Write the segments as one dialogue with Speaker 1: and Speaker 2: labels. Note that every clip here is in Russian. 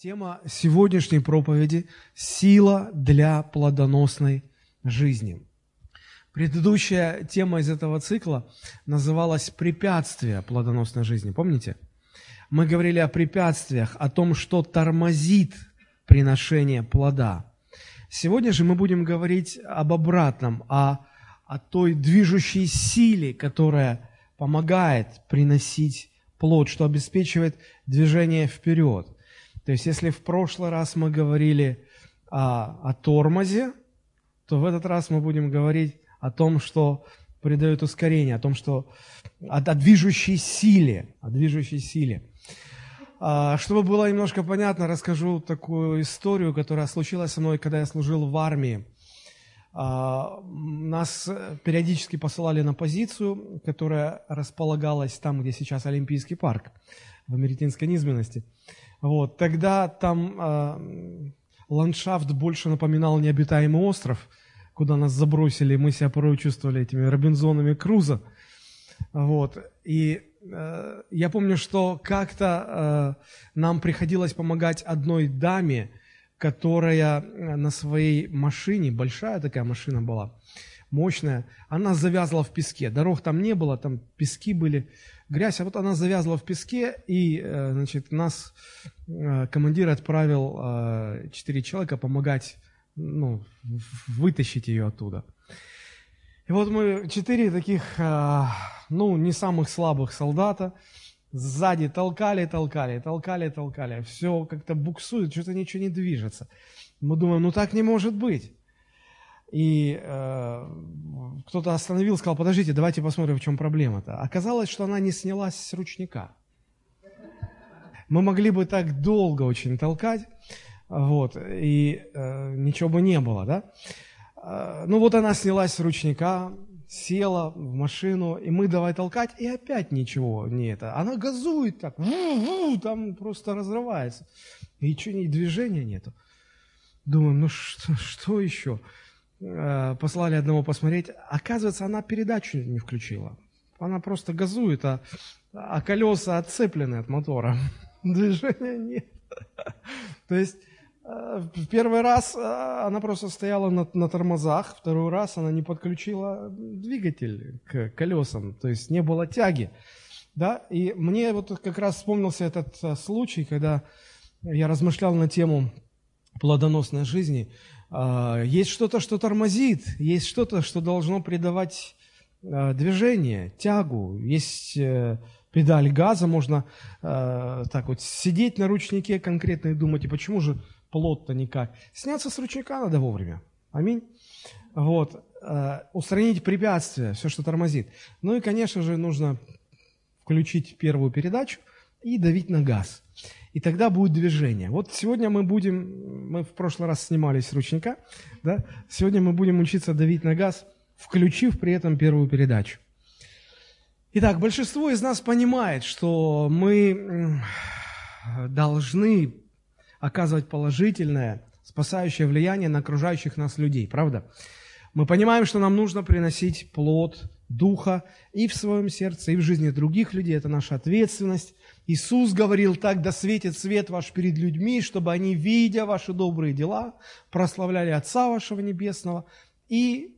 Speaker 1: Тема сегодняшней проповеди – сила для плодоносной жизни. Предыдущая тема из этого цикла называлась «Препятствия плодоносной жизни». Помните? Мы говорили о препятствиях, о том, что тормозит приношение плода. Сегодня же мы будем говорить об обратном, о, о той движущей силе, которая помогает приносить плод, что обеспечивает движение вперед – то есть, если в прошлый раз мы говорили о, о тормозе, то в этот раз мы будем говорить о том, что придает ускорение, о том, что о, о движущей силе, о движущей силе. А, чтобы было немножко понятно, расскажу такую историю, которая случилась со мной, когда я служил в армии. А, нас периодически посылали на позицию, которая располагалась там, где сейчас Олимпийский парк, в Америтинской низменности. Вот, тогда там э, ландшафт больше напоминал необитаемый остров, куда нас забросили, мы себя порой чувствовали этими Робинзонами Круза. Вот, и э, я помню, что как-то э, нам приходилось помогать одной даме, которая на своей машине, большая такая машина была, мощная, она завязла в песке. Дорог там не было, там пески были, грязь, а вот она завязла в песке, и, э, значит, нас э, командир отправил э, четыре человека помогать, ну, вытащить ее оттуда. И вот мы четыре таких, ну, не самых слабых солдата, сзади толкали, толкали, толкали, толкали, все как-то буксует, что-то ничего не движется. Мы думаем, ну так не может быть. И э, кто-то остановил, сказал, подождите, давайте посмотрим, в чем проблема-то. Оказалось, что она не снялась с ручника. Мы могли бы так долго очень толкать, вот, и э, ничего бы не было, да? Э, ну вот она снялась с ручника, села в машину, и мы давай толкать, и опять ничего не это. Она газует так, там просто разрывается. И ничего, ни движения нету. Думаем, ну что, что еще? Э, послали одного посмотреть. Оказывается, она передачу не включила. Она просто газует, а, а колеса отцеплены от мотора. Движения нет. То есть э, в первый раз э, она просто стояла на, на тормозах, второй раз она не подключила двигатель к колесам, то есть не было тяги. Да? И мне вот как раз вспомнился этот случай, когда я размышлял на тему плодоносной жизни. А, есть что-то, что тормозит, есть что-то, что должно придавать а, движение, тягу, есть э, педаль газа, можно э, так вот сидеть на ручнике конкретно и думать, и почему же плод-то никак. Сняться с ручника надо вовремя. Аминь. Вот. Э, устранить препятствия, все, что тормозит. Ну и, конечно же, нужно включить первую передачу и давить на газ и тогда будет движение. Вот сегодня мы будем, мы в прошлый раз снимались с ручника, да? сегодня мы будем учиться давить на газ, включив при этом первую передачу. Итак, большинство из нас понимает, что мы должны оказывать положительное, спасающее влияние на окружающих нас людей, правда? Мы понимаем, что нам нужно приносить плод Духа и в своем сердце, и в жизни других людей. Это наша ответственность. Иисус говорил так, да светит свет ваш перед людьми, чтобы они, видя ваши добрые дела, прославляли Отца вашего Небесного и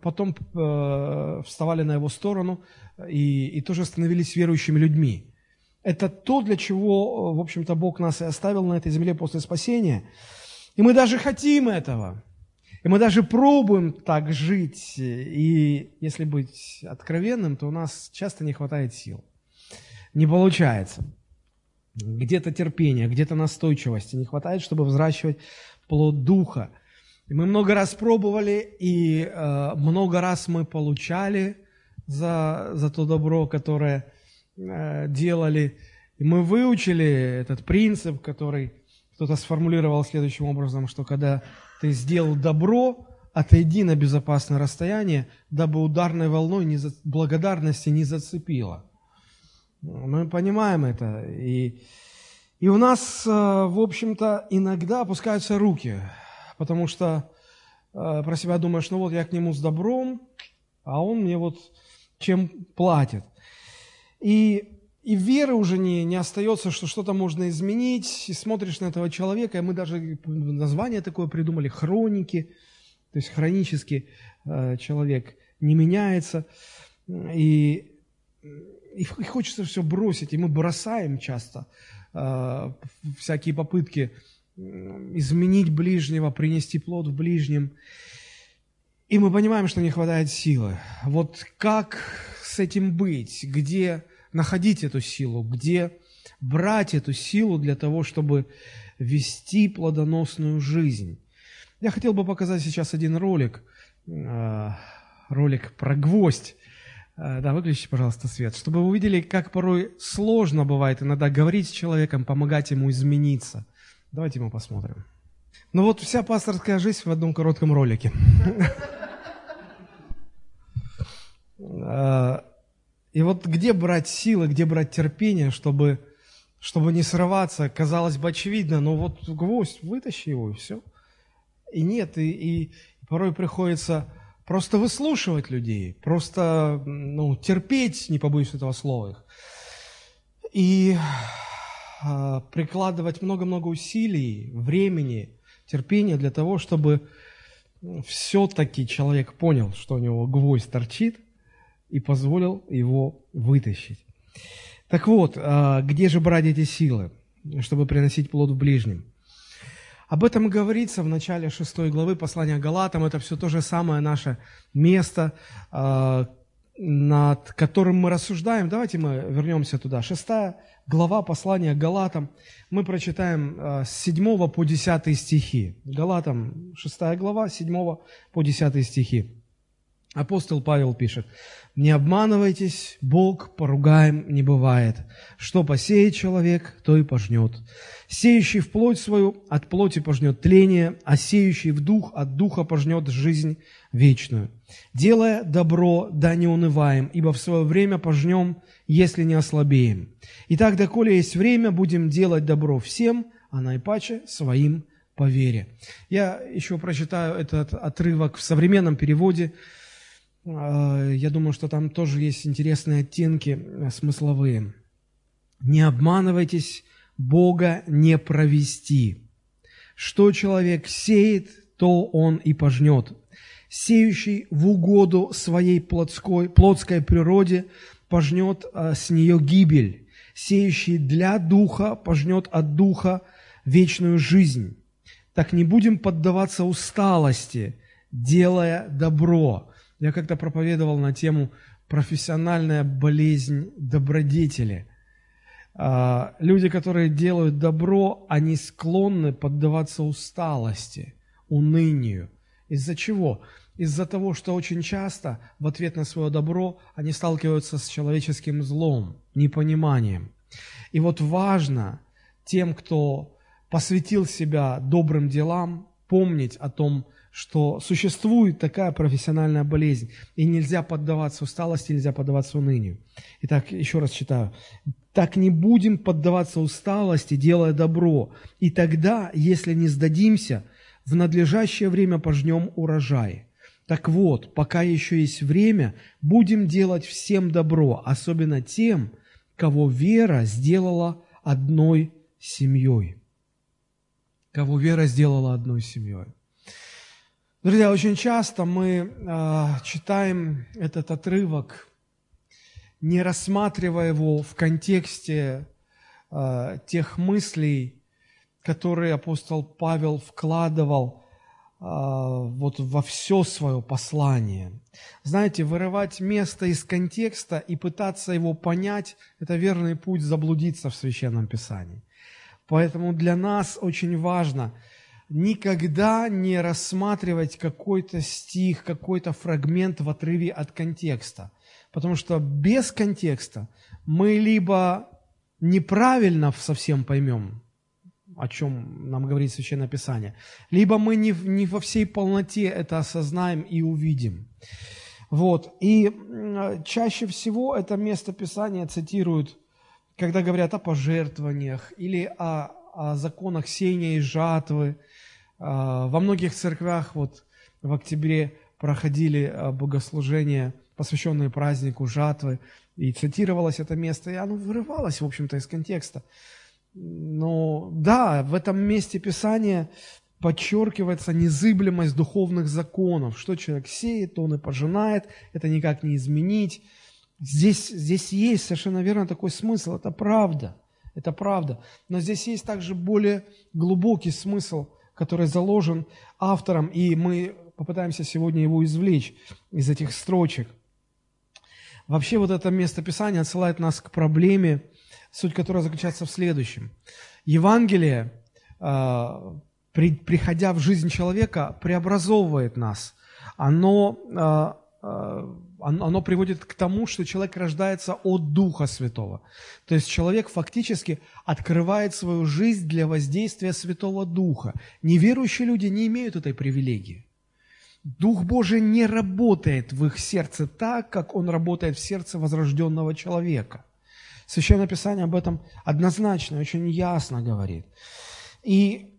Speaker 1: потом э, вставали на Его сторону и, и тоже становились верующими людьми. Это то, для чего, в общем-то, Бог нас и оставил на этой земле после спасения. И мы даже хотим этого. И мы даже пробуем так жить. И если быть откровенным, то у нас часто не хватает сил не получается. Где-то терпения, где-то настойчивости не хватает, чтобы взращивать плод духа. Мы много раз пробовали, и э, много раз мы получали за, за то добро, которое э, делали. И мы выучили этот принцип, который кто-то сформулировал следующим образом, что когда ты сделал добро, отойди на безопасное расстояние, дабы ударной волной не за... благодарности не зацепило. Мы понимаем это. И, и у нас, э, в общем-то, иногда опускаются руки, потому что э, про себя думаешь, ну вот я к нему с добром, а он мне вот чем платит. И и веры уже не, не остается, что что-то можно изменить, и смотришь на этого человека, и мы даже название такое придумали, хроники, то есть хронический э, человек не меняется, и, и, хочется все бросить, и мы бросаем часто э, всякие попытки изменить ближнего, принести плод в ближнем, и мы понимаем, что не хватает силы. Вот как с этим быть? Где находить эту силу, где брать эту силу для того, чтобы вести плодоносную жизнь. Я хотел бы показать сейчас один ролик, э, ролик про гвоздь. Э, да, выключите, пожалуйста, свет, чтобы вы увидели, как порой сложно бывает иногда говорить с человеком, помогать ему измениться. Давайте мы посмотрим. Ну вот вся пасторская жизнь в одном коротком ролике. Э, и вот где брать силы, где брать терпение, чтобы, чтобы не срываться, казалось бы, очевидно, но вот гвоздь, вытащи его, и все. И нет, и, и порой приходится просто выслушивать людей, просто ну, терпеть, не побоюсь этого слова их, и э, прикладывать много-много усилий, времени, терпения для того, чтобы все-таки человек понял, что у него гвоздь торчит, и позволил его вытащить. Так вот, а, где же брать эти силы, чтобы приносить плод в ближнем? Об этом говорится в начале шестой главы послания Галатам. Это все то же самое наше место, а, над которым мы рассуждаем. Давайте мы вернемся туда. Шестая глава послания Галатам. Мы прочитаем а, с 7 по 10 стихи. Галатам, шестая глава, с 7 по 10 стихи. Апостол Павел пишет, «Не обманывайтесь, Бог поругаем не бывает. Что посеет человек, то и пожнет. Сеющий в плоть свою от плоти пожнет тление, а сеющий в дух от духа пожнет жизнь вечную. Делая добро, да не унываем, ибо в свое время пожнем, если не ослабеем. Итак, доколе есть время, будем делать добро всем, а наипаче своим по вере». Я еще прочитаю этот отрывок в современном переводе – я думаю, что там тоже есть интересные оттенки э, смысловые. Не обманывайтесь, Бога не провести. Что человек сеет, то он и пожнет. Сеющий в угоду своей плотской, плотской природе пожнет а, с нее гибель. Сеющий для духа пожнет от духа вечную жизнь. Так не будем поддаваться усталости, делая добро. Я как-то проповедовал на тему профессиональная болезнь добродетели. А, люди, которые делают добро, они склонны поддаваться усталости, унынию. Из-за чего? Из-за того, что очень часто в ответ на свое добро они сталкиваются с человеческим злом, непониманием. И вот важно тем, кто посвятил себя добрым делам, помнить о том, что существует такая профессиональная болезнь, и нельзя поддаваться усталости, нельзя поддаваться унынию. Итак, еще раз читаю. «Так не будем поддаваться усталости, делая добро, и тогда, если не сдадимся, в надлежащее время пожнем урожай». Так вот, пока еще есть время, будем делать всем добро, особенно тем, кого вера сделала одной семьей. Кого вера сделала одной семьей. Друзья, очень часто мы э, читаем этот отрывок, не рассматривая его в контексте э, тех мыслей, которые апостол Павел вкладывал э, вот во все свое послание. Знаете, вырывать место из контекста и пытаться его понять – это верный путь заблудиться в Священном Писании. Поэтому для нас очень важно – никогда не рассматривать какой-то стих, какой-то фрагмент в отрыве от контекста. Потому что без контекста мы либо неправильно совсем поймем, о чем нам говорит Священное Писание, либо мы не, не во всей полноте это осознаем и увидим. Вот. И чаще всего это место Писания цитируют, когда говорят о пожертвованиях или о, о законах сеяния и жатвы, во многих церквях вот в октябре проходили а, богослужения, посвященные празднику жатвы. и цитировалось это место, и оно вырывалось, в общем-то, из контекста. Но да, в этом месте Писания подчеркивается незыблемость духовных законов. Что человек сеет, то он и пожинает, это никак не изменить. Здесь, здесь есть совершенно верно такой смысл, это правда, это правда. Но здесь есть также более глубокий смысл, который заложен автором, и мы попытаемся сегодня его извлечь из этих строчек. Вообще вот это место Писания отсылает нас к проблеме, суть которой заключается в следующем. Евангелие, а, приходя в жизнь человека, преобразовывает нас. Оно а, а, оно приводит к тому, что человек рождается от Духа Святого. То есть человек фактически открывает свою жизнь для воздействия Святого Духа. Неверующие люди не имеют этой привилегии. Дух Божий не работает в их сердце так, как он работает в сердце возрожденного человека. Священное Писание об этом однозначно, очень ясно говорит. И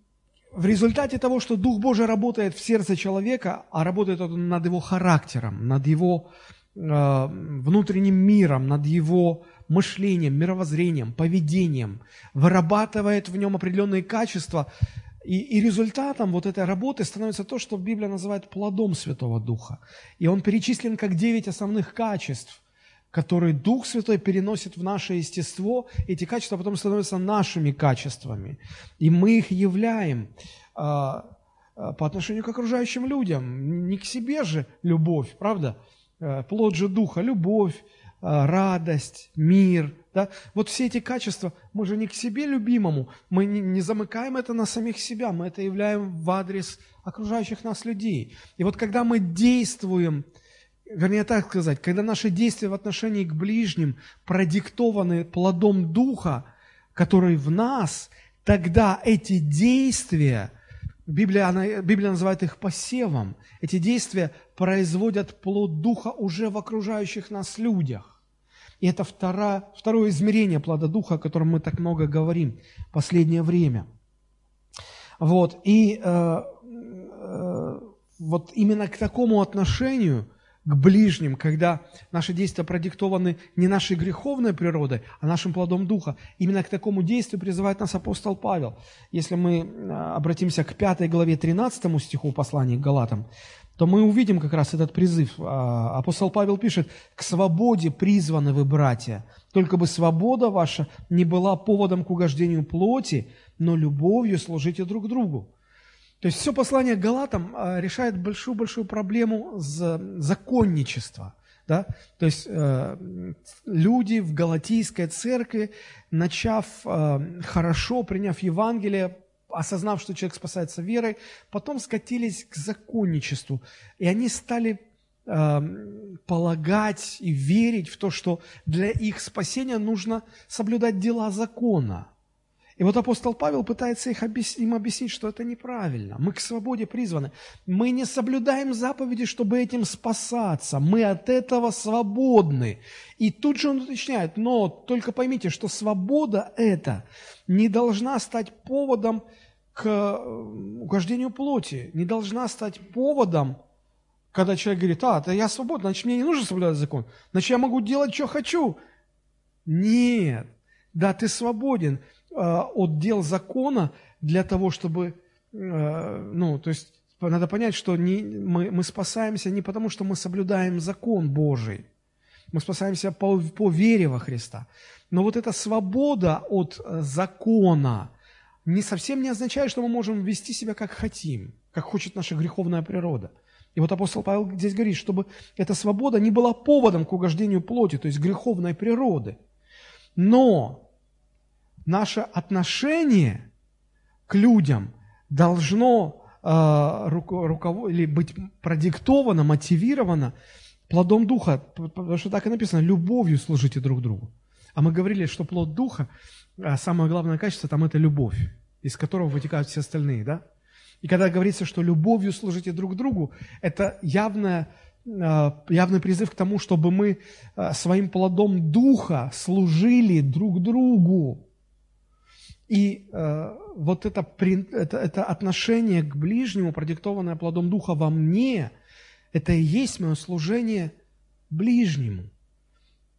Speaker 1: в результате того, что Дух Божий работает в сердце человека, а работает он над его характером, над его э, внутренним миром, над его мышлением, мировоззрением, поведением, вырабатывает в нем определенные качества, и, и результатом вот этой работы становится то, что Библия называет плодом Святого Духа. И он перечислен как девять основных качеств, которые Дух Святой переносит в наше естество, эти качества потом становятся нашими качествами. И мы их являем а, а, по отношению к окружающим людям. Не к себе же любовь, правда? А, плод же Духа – любовь, а, радость, мир. Да? Вот все эти качества, мы же не к себе любимому, мы не, не замыкаем это на самих себя, мы это являем в адрес окружающих нас людей. И вот когда мы действуем – вернее так сказать, когда наши действия в отношении к ближним продиктованы плодом Духа, который в нас, тогда эти действия, Библия, она, Библия называет их посевом, эти действия производят плод Духа уже в окружающих нас людях. И это второе, второе измерение плода Духа, о котором мы так много говорим в последнее время. Вот, и э, э, вот именно к такому отношению – к ближним, когда наши действия продиктованы не нашей греховной природой, а нашим плодом Духа. Именно к такому действию призывает нас апостол Павел. Если мы э, обратимся к 5 главе 13 стиху послания к Галатам, то мы увидим как раз этот призыв. А, апостол Павел пишет, «К свободе призваны вы, братья, только бы свобода ваша не была поводом к угождению плоти, но любовью служите друг другу». То есть все послание к Галатам а, решает большую-большую проблему законничества. Да? То есть э, люди в Галатийской церкви, начав э, хорошо, приняв Евангелие, осознав, что человек спасается верой, потом скатились к законничеству. И они стали э, полагать и верить в то, что для их спасения нужно соблюдать дела закона – и вот апостол Павел пытается их объяснить, им объяснить, что это неправильно. Мы к свободе призваны. Мы не соблюдаем заповеди, чтобы этим спасаться. Мы от этого свободны. И тут же он уточняет, но только поймите, что свобода эта не должна стать поводом к э, угождению плоти, не должна стать поводом, когда человек говорит, а, да я свободен, значит, мне не нужно соблюдать закон, значит, я могу делать, что хочу. Нет, да, ты свободен, Э, от дел закона для того, чтобы, э, ну, то есть надо понять, что не, мы, мы спасаемся не потому, что мы соблюдаем закон Божий, мы спасаемся по, по вере во Христа. Но вот эта свобода от э, закона не совсем не означает, что мы можем вести себя как хотим, как хочет наша греховная природа. И вот апостол Павел здесь говорит, чтобы эта свобода не была поводом к угождению плоти, то есть греховной природы. Но наше отношение к людям должно э, или быть продиктовано, мотивировано плодом Духа, потому что так и написано, любовью служите друг другу. А мы говорили, что плод Духа, а самое главное качество там это любовь, из которого вытекают все остальные, да? И когда говорится, что любовью служите друг другу, это явное, а, явный призыв к тому, чтобы мы своим плодом Духа служили друг другу. И э, вот это, это, это отношение к ближнему, продиктованное плодом Духа во мне, это и есть мое служение ближнему.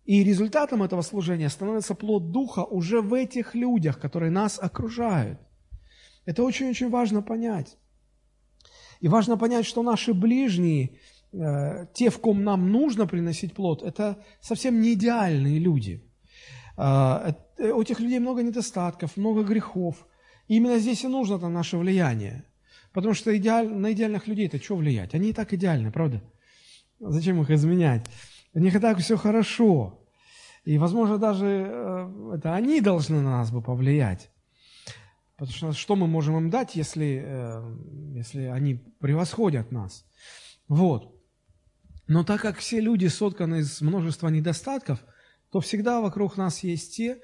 Speaker 1: И результатом этого служения становится плод Духа уже в этих людях, которые нас окружают. Это очень-очень важно понять. И важно понять, что наши ближние, э, те, в ком нам нужно приносить плод, это совсем не идеальные люди. Э, у этих людей много недостатков, много грехов. И именно здесь и нужно -то наше влияние. Потому что идеаль, на идеальных людей-то что влиять? Они и так идеальны, правда? Зачем их изменять? У них и так все хорошо. И, возможно, даже э, это они должны на нас бы повлиять. Потому что что мы можем им дать, если, э, если они превосходят нас? Вот. Но так как все люди сотканы из множества недостатков, то всегда вокруг нас есть те,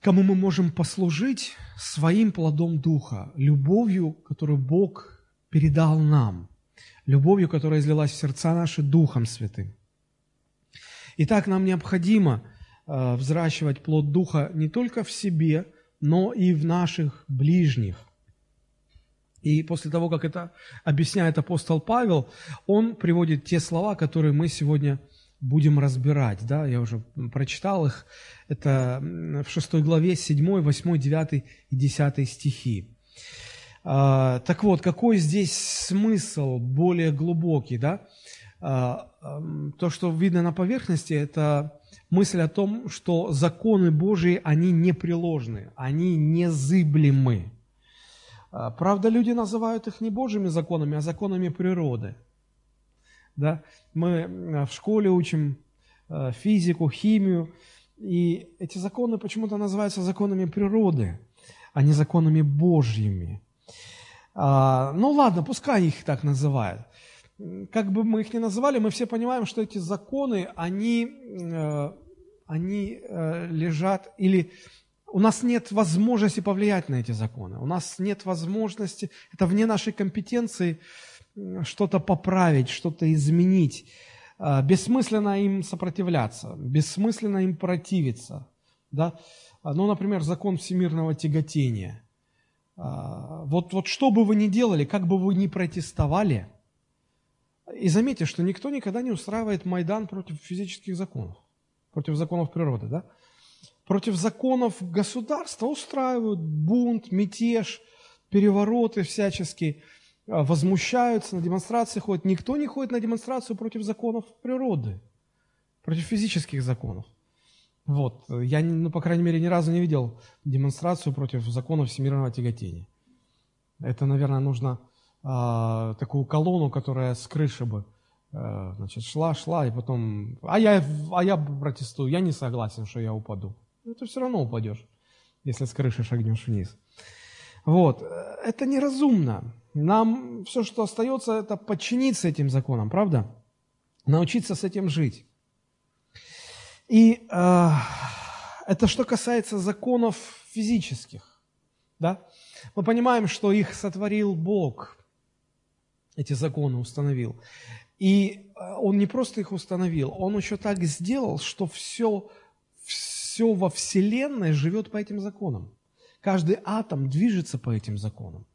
Speaker 1: кому мы можем послужить своим плодом Духа, любовью, которую Бог передал нам, любовью, которая излилась в сердца наши Духом Святым. Итак, нам необходимо э, взращивать плод Духа не только в себе, но и в наших ближних. И после того, как это объясняет апостол Павел, он приводит те слова, которые мы сегодня будем разбирать. Да? Я уже прочитал их. Это в 6 главе 7, 8, 9 и 10 стихи. А, так вот, какой здесь смысл более глубокий? Да? А, то, что видно на поверхности, это мысль о том, что законы Божии, они непреложны, они незыблемы. А, правда, люди называют их не Божьими законами, а законами природы. Да? Мы а, в школе учим физику, химию, и эти законы почему-то называются законами природы, а не законами Божьими. Ну ладно, пускай их так называют как бы мы их ни называли, мы все понимаем, что эти законы, они, э, они э, лежат, или у нас нет возможности повлиять на эти законы, у нас нет возможности, это вне нашей компетенции что-то поправить, что-то изменить. Э, бессмысленно им сопротивляться, бессмысленно им противиться. Да? Ну, например, закон всемирного тяготения. Вот, вот что бы вы ни делали, как бы вы ни протестовали – и заметьте, что никто никогда не устраивает Майдан против физических законов, против законов природы, да? Против законов государства устраивают бунт, мятеж, перевороты всяческие, а, возмущаются, на демонстрации ходят. Никто не ходит на демонстрацию против законов природы, против физических законов. Вот. Я, ну, по крайней мере, ни разу не видел демонстрацию против законов всемирного тяготения. Это, наверное, нужно а, такую колонну, которая с крыши бы а, значит, шла, шла, и потом, а я, а я протестую, я не согласен, что я упаду. Ну, ты все равно упадешь, если с крыши шагнешь вниз. Вот, это неразумно. Нам все, что остается, это подчиниться этим законам, правда? Научиться с этим жить. И э, это что касается законов физических. Да? Мы понимаем, что их сотворил Бог, эти законы установил. И э, он не просто их установил, он еще так сделал, что все, все во Вселенной живет по этим законам. Каждый атом движется по этим законам.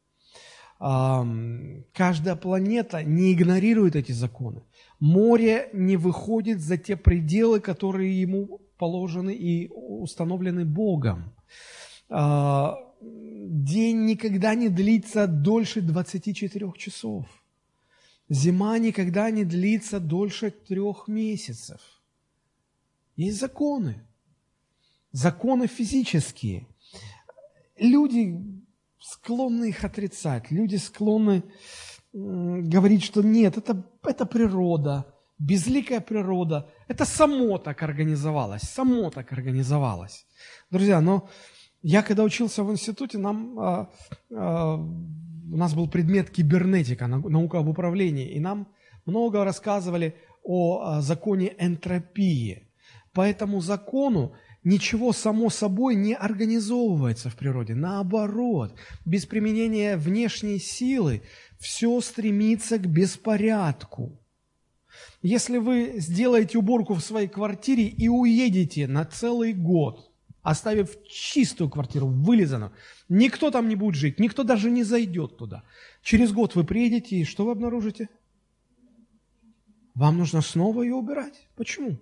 Speaker 1: Каждая планета не игнорирует эти законы. Море не выходит за те пределы, которые ему положены и установлены Богом. А, день никогда не длится дольше 24 часов. Зима никогда не длится дольше трех месяцев. Есть законы. Законы физические. Люди склонны их отрицать. Люди склонны говорить, что нет, это, это природа, безликая природа. Это само так организовалось, само так организовалось. Друзья, но я когда учился в институте, нам а, а, у нас был предмет кибернетика, наука об управлении, и нам много рассказывали о законе энтропии. По этому закону ничего само собой не организовывается в природе. Наоборот, без применения внешней силы все стремится к беспорядку. Если вы сделаете уборку в своей квартире и уедете на целый год – оставив чистую квартиру, вылизанную. Никто там не будет жить, никто даже не зайдет туда. Через год вы приедете, и что вы обнаружите? Вам нужно снова ее убирать. Почему?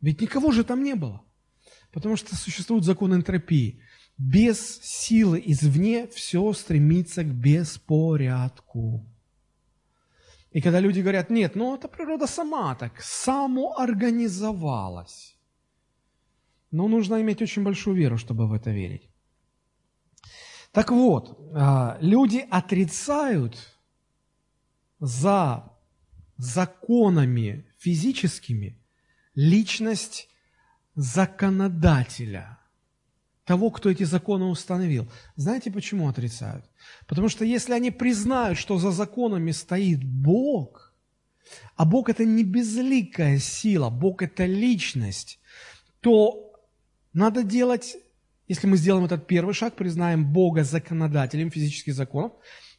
Speaker 1: Ведь никого же там не было. Потому что существует закон энтропии. Без силы извне все стремится к беспорядку. И когда люди говорят, нет, ну это природа сама так, самоорганизовалась. Но нужно иметь очень большую веру, чтобы в это верить. Так вот, а, люди отрицают за законами физическими личность законодателя, того, кто эти законы установил. Знаете, почему отрицают? Потому что если они признают, что за законами стоит Бог, а Бог это не безликая сила, Бог это личность, то надо делать, если мы сделаем этот первый шаг, признаем Бога законодателем физических законов,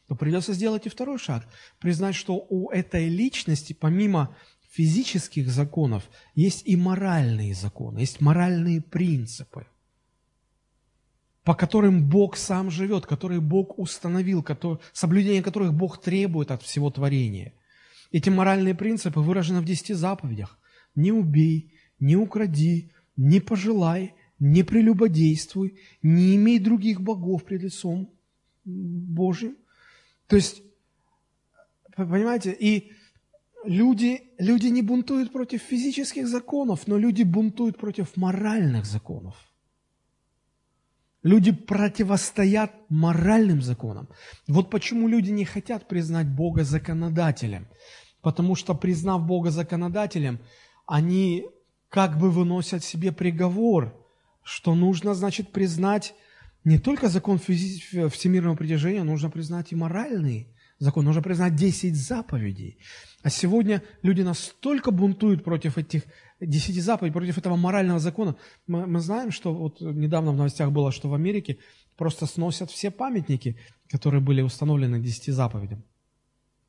Speaker 1: то придется сделать и второй шаг. Признать, что у этой личности, помимо физических законов, есть и моральные законы, есть моральные принципы, по которым Бог сам живет, которые Бог установил, которые, соблюдение которых Бог требует от всего творения. Эти моральные принципы выражены в десяти заповедях. Не убей, не укради, не пожелай, не прелюбодействуй, не имей других богов пред лицом Божьим. То есть, понимаете, и люди, люди не бунтуют против физических законов, но люди бунтуют против моральных законов. Люди противостоят моральным законам. Вот почему люди не хотят признать Бога законодателем. Потому что, признав Бога законодателем, они как бы выносят себе приговор, что нужно, значит, признать не только закон физи- всемирного притяжения, нужно признать и моральный закон, нужно признать 10 заповедей. А сегодня люди настолько бунтуют против этих 10 заповедей, против этого морального закона. Мы, мы знаем, что вот недавно в новостях было, что в Америке просто сносят все памятники, которые были установлены 10 заповедям.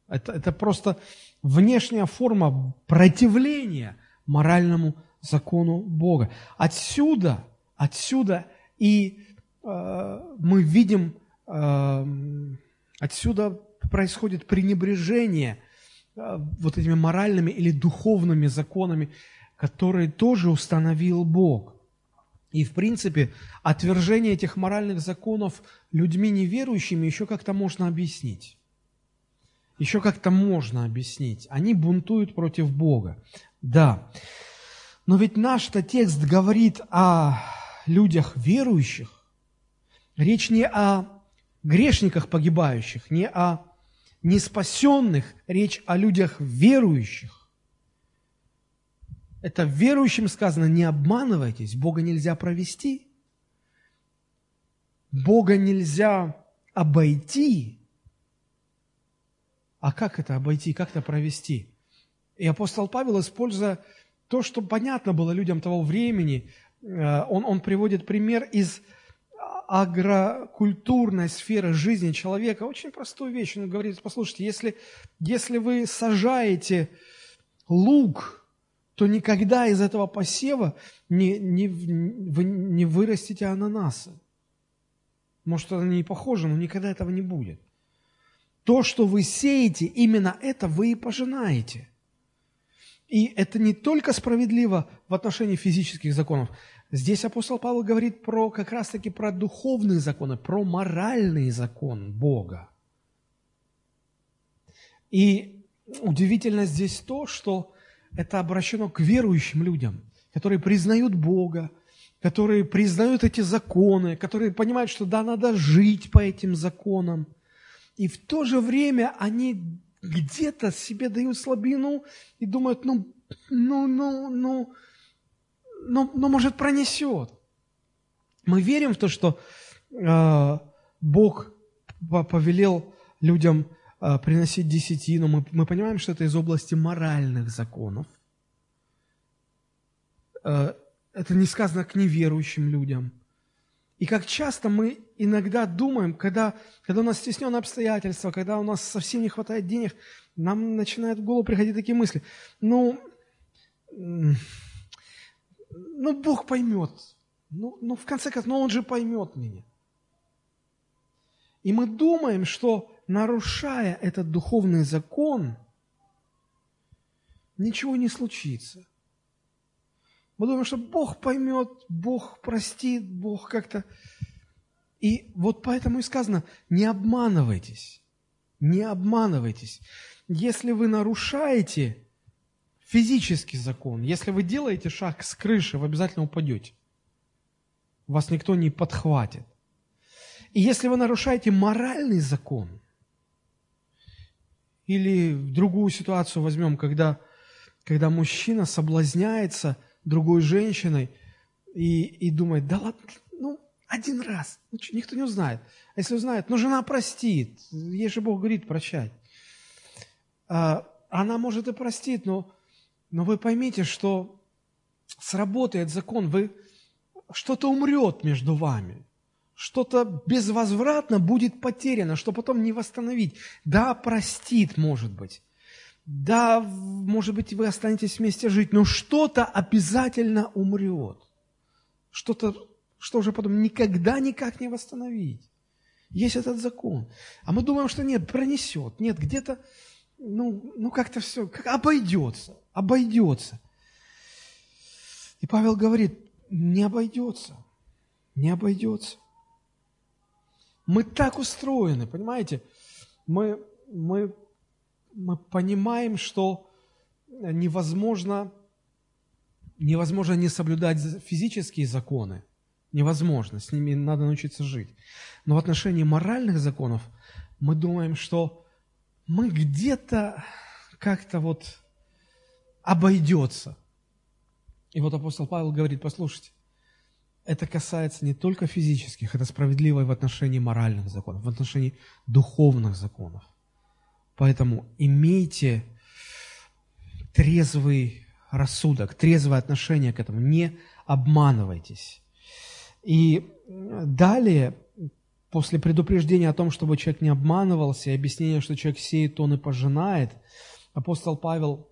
Speaker 1: Это, это просто внешняя форма противления моральному закону Бога. Отсюда, отсюда и Э, мы видим, э, отсюда происходит пренебрежение э, вот этими моральными или духовными законами, которые тоже установил Бог. И, в принципе, отвержение этих моральных законов людьми неверующими еще как-то можно объяснить. Еще как-то можно объяснить. Они бунтуют против Бога. Да. Но ведь наш-то текст говорит о людях верующих, Речь не о грешниках погибающих, не о неспасенных, речь о людях верующих. Это верующим сказано, не обманывайтесь, Бога нельзя провести, Бога нельзя обойти. А как это обойти, как это провести? И апостол Павел, используя то, что понятно было людям того времени, э, он, он приводит пример из агрокультурной сферы жизни человека очень простую вещь. Он говорит, послушайте, если, если вы сажаете лук, то никогда из этого посева не, не, вы не вырастите ананасы. Может, это не похоже, но никогда этого не будет. То, что вы сеете, именно это вы и пожинаете. И это не только справедливо в отношении физических законов, Здесь апостол Павел говорит про как раз-таки про духовные законы, про моральный закон Бога. И удивительно здесь то, что это обращено к верующим людям, которые признают Бога, которые признают эти законы, которые понимают, что да, надо жить по этим законам. И в то же время они где-то себе дают слабину и думают, ну, ну, ну, ну, но, но может, пронесет. Мы верим в то, что э, Бог повелел людям э, приносить десятину. Мы, мы понимаем, что это из области моральных законов. Э, это не сказано к неверующим людям. И как часто мы иногда думаем, когда, когда у нас стесненные обстоятельства, когда у нас совсем не хватает денег, нам начинают в голову приходить такие мысли. Ну, ну, Бог поймет. Ну, ну, в конце концов, ну, Он же поймет меня. И мы думаем, что нарушая этот духовный закон, ничего не случится. Мы думаем, что Бог поймет, Бог простит, Бог как-то... И вот поэтому и сказано, не обманывайтесь, не обманывайтесь. Если вы нарушаете физический закон, если вы делаете шаг с крыши, вы обязательно упадете. Вас никто не подхватит. И если вы нарушаете моральный закон, или другую ситуацию возьмем, когда, когда мужчина соблазняется другой женщиной и, и думает, да ладно, ну, один раз, ну, никто не узнает. А если узнает, ну, жена простит, ей же Бог говорит прощать. А, она, может, и простит, но, но вы поймите, что сработает закон, вы, что-то умрет между вами, что-то безвозвратно будет потеряно, что потом не восстановить. Да, простит, может быть. Да, может быть, вы останетесь вместе жить, но что-то обязательно умрет. Что-то, что уже потом никогда никак не восстановить. Есть этот закон. А мы думаем, что нет, пронесет. Нет, где-то, ну, ну как-то все, как, обойдется, обойдется. И Павел говорит, не обойдется, не обойдется. Мы так устроены, понимаете? Мы, мы, мы понимаем, что невозможно, невозможно не соблюдать физические законы. Невозможно, с ними надо научиться жить. Но в отношении моральных законов мы думаем, что мы где-то как-то вот обойдется – и вот апостол Павел говорит, послушайте, это касается не только физических, это справедливо и в отношении моральных законов, в отношении духовных законов. Поэтому имейте трезвый рассудок, трезвое отношение к этому, не обманывайтесь. И далее, после предупреждения о том, чтобы человек не обманывался, и объяснения, что человек сеет, он и пожинает, апостол Павел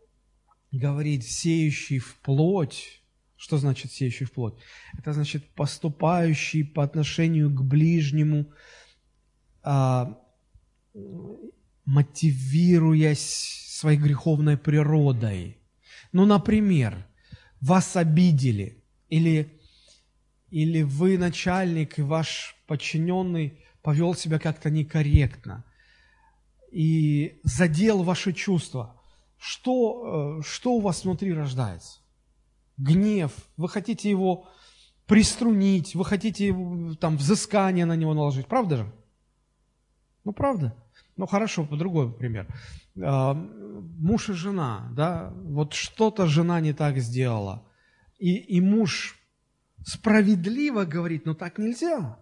Speaker 1: говорит, сеющий в плоть, что значит сеющий в плоть? Это значит поступающий по отношению к ближнему, а, мотивируясь своей греховной природой. Ну, например, вас обидели, или, или вы начальник, и ваш подчиненный повел себя как-то некорректно, и задел ваши чувства – что, э, что у вас внутри рождается? Гнев, вы хотите его приструнить, вы хотите там взыскание на него наложить, правда же? Ну, правда. Ну, хорошо, по другой пример. А, муж и жена, да, вот что-то жена не так сделала, и, и муж справедливо говорит, но так нельзя.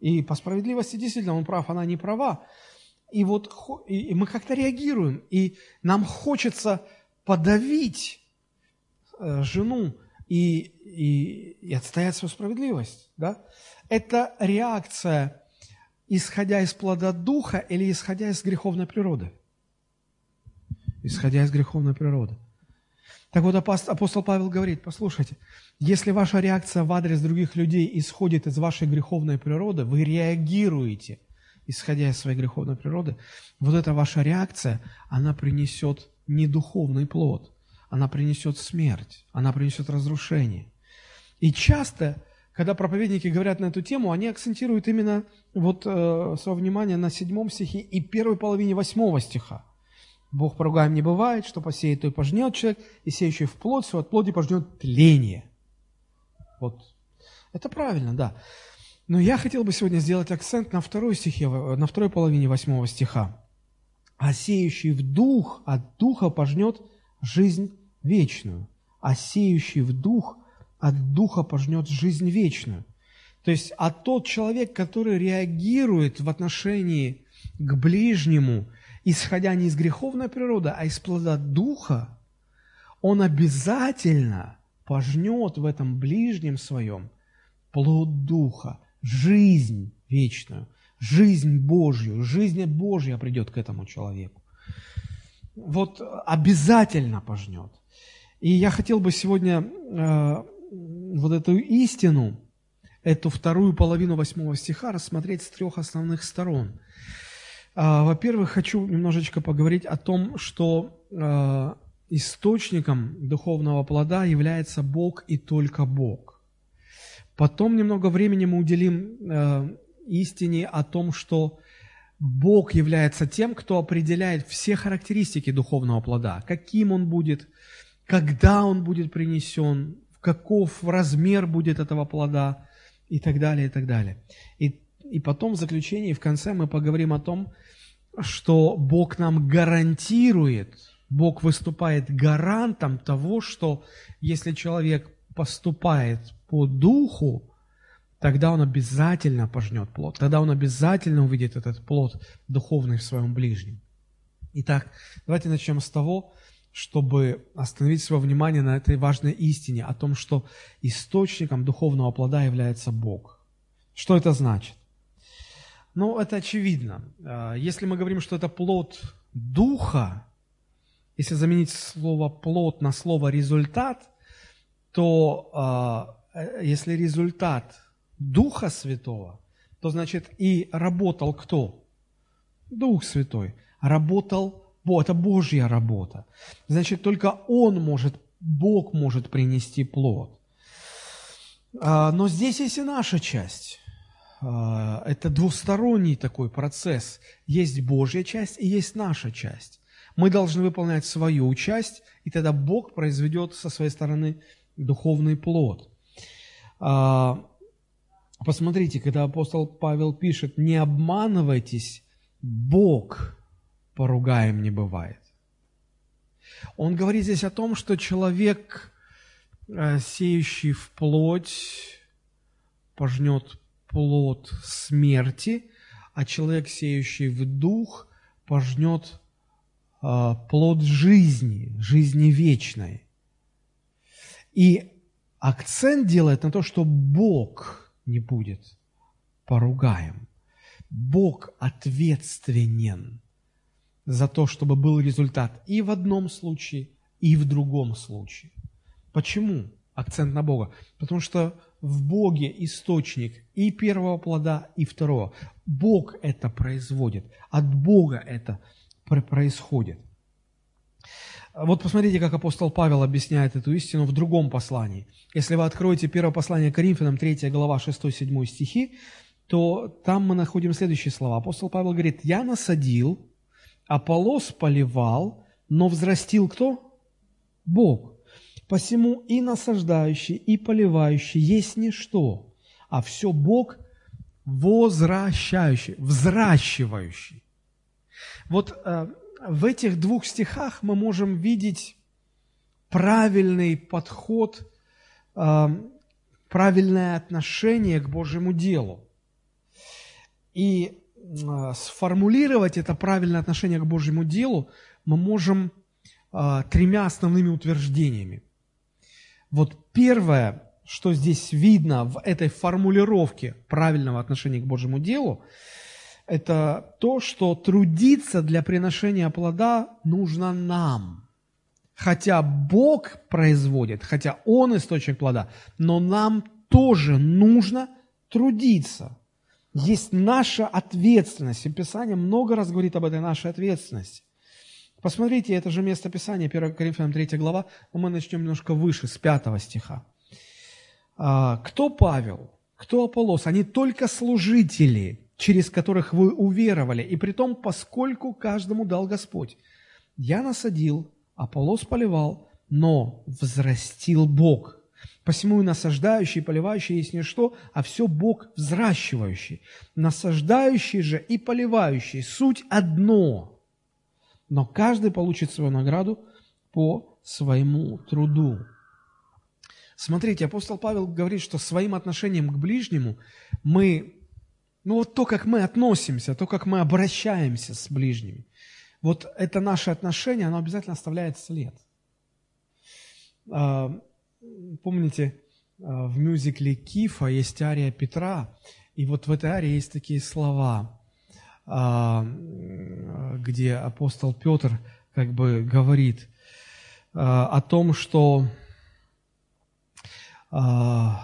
Speaker 1: И по справедливости действительно он прав, она не права. И вот и мы как-то реагируем, и нам хочется подавить э, жену и, и, и отстоять свою справедливость. Да? Это реакция, исходя из плода духа или исходя из греховной природы? Исходя из греховной природы. Так вот апостол Павел говорит, послушайте, если ваша реакция в адрес других людей исходит из вашей греховной природы, вы реагируете – исходя из своей греховной природы, вот эта ваша реакция, она принесет не духовный плод, она принесет смерть, она принесет разрушение. И часто, когда проповедники говорят на эту тему, они акцентируют именно вот э, свое внимание на седьмом стихе и первой половине восьмого стиха. Бог поругаем не бывает, что посеет, то и пожнет человек, и сеющий в плоть, все от плоти пожнет тление. Вот. Это правильно, да. Но я хотел бы сегодня сделать акцент на второй стихе, на второй половине восьмого стиха. «А сеющий в дух от духа пожнет жизнь вечную, а сеющий в дух от духа пожнет жизнь вечную». То есть, а тот человек, который реагирует в отношении к ближнему, исходя не из греховной природы, а из плода духа, он обязательно пожнет в этом ближнем своем плод духа – жизнь вечную, жизнь Божью, жизнь Божья придет к этому человеку. Вот обязательно пожнет. И я хотел бы сегодня э, вот эту истину, эту вторую половину восьмого стиха рассмотреть с трех основных сторон. Э, во-первых, хочу немножечко поговорить о том, что э, источником духовного плода является Бог и только Бог. Потом немного времени мы уделим э, истине о том, что Бог является тем, кто определяет все характеристики духовного плода, каким он будет, когда он будет принесен, каков размер будет этого плода и так далее, и так далее. И, и потом в заключении, в конце мы поговорим о том, что Бог нам гарантирует, Бог выступает гарантом того, что если человек поступает по духу, тогда он обязательно пожнет плод, тогда он обязательно увидит этот плод духовный в своем ближнем. Итак, давайте начнем с того, чтобы остановить свое внимание на этой важной истине о том, что источником духовного плода является Бог. Что это значит? Ну, это очевидно. А, если мы говорим, что это плод духа, если заменить слово плод на слово результат, то а, э, если результат Духа Святого, то значит и работал кто? Дух Святой. Работал, это Божья работа. Значит, только Он может, Бог может принести плод. А, но здесь есть и наша часть. А, это двусторонний такой процесс. Есть Божья часть и есть наша часть. Мы должны выполнять свою часть, и тогда Бог произведет со своей стороны духовный плод. А, Посмотрите, когда апостол Павел пишет, не обманывайтесь, Бог поругаем не бывает. Он говорит здесь о том, что человек, э, сеющий в плоть, пожнет плод смерти, а человек, сеющий в дух, пожнет э, плод жизни, жизни вечной. И акцент делает на то, что Бог – не будет поругаем. Бог ответственен за то, чтобы был результат и в одном случае, и в другом случае. Почему акцент на Бога? Потому что в Боге источник и первого плода, и второго. Бог это производит, от Бога это происходит. Вот посмотрите, как апостол Павел объясняет эту истину в другом послании. Если вы откроете первое послание Коринфянам, 3 глава, 6-7 стихи, то там мы находим следующие слова. Апостол Павел говорит, «Я насадил, Аполос поливал, но взрастил кто? Бог. Посему и насаждающий, и поливающий есть ничто, а все Бог возвращающий, взращивающий». Вот э, в этих двух стихах мы можем видеть правильный подход, а, правильное отношение к Божьему делу. И а, сформулировать это правильное отношение к Божьему делу мы можем а, тремя основными утверждениями. Вот первое, что здесь видно в этой формулировке правильного отношения к Божьему делу, это то, что трудиться для приношения плода нужно нам. Хотя Бог производит, хотя Он источник плода, но нам тоже нужно трудиться. Есть наша ответственность. И Писание много раз говорит об этой нашей ответственности. Посмотрите, это же место Писания, 1 Коринфянам 3 глава, но мы начнем немножко выше, с 5 стиха. А, кто Павел? Кто Аполлос? Они только служители, через которых вы уверовали, и при том, поскольку каждому дал Господь. Я насадил, Аполлос поливал, но взрастил Бог. Посему и насаждающий, и поливающий есть не что, а все Бог взращивающий. Насаждающий же и поливающий – суть одно. Но каждый получит свою награду по своему труду. Смотрите, апостол Павел говорит, что своим отношением к ближнему мы ну вот то, как мы относимся, то, как мы обращаемся с ближними, вот это наше отношение, оно обязательно оставляет след. А, помните, а, в мюзикле Кифа есть ария Петра, и вот в этой арии есть такие слова, где апостол Петр как бы говорит о том, что на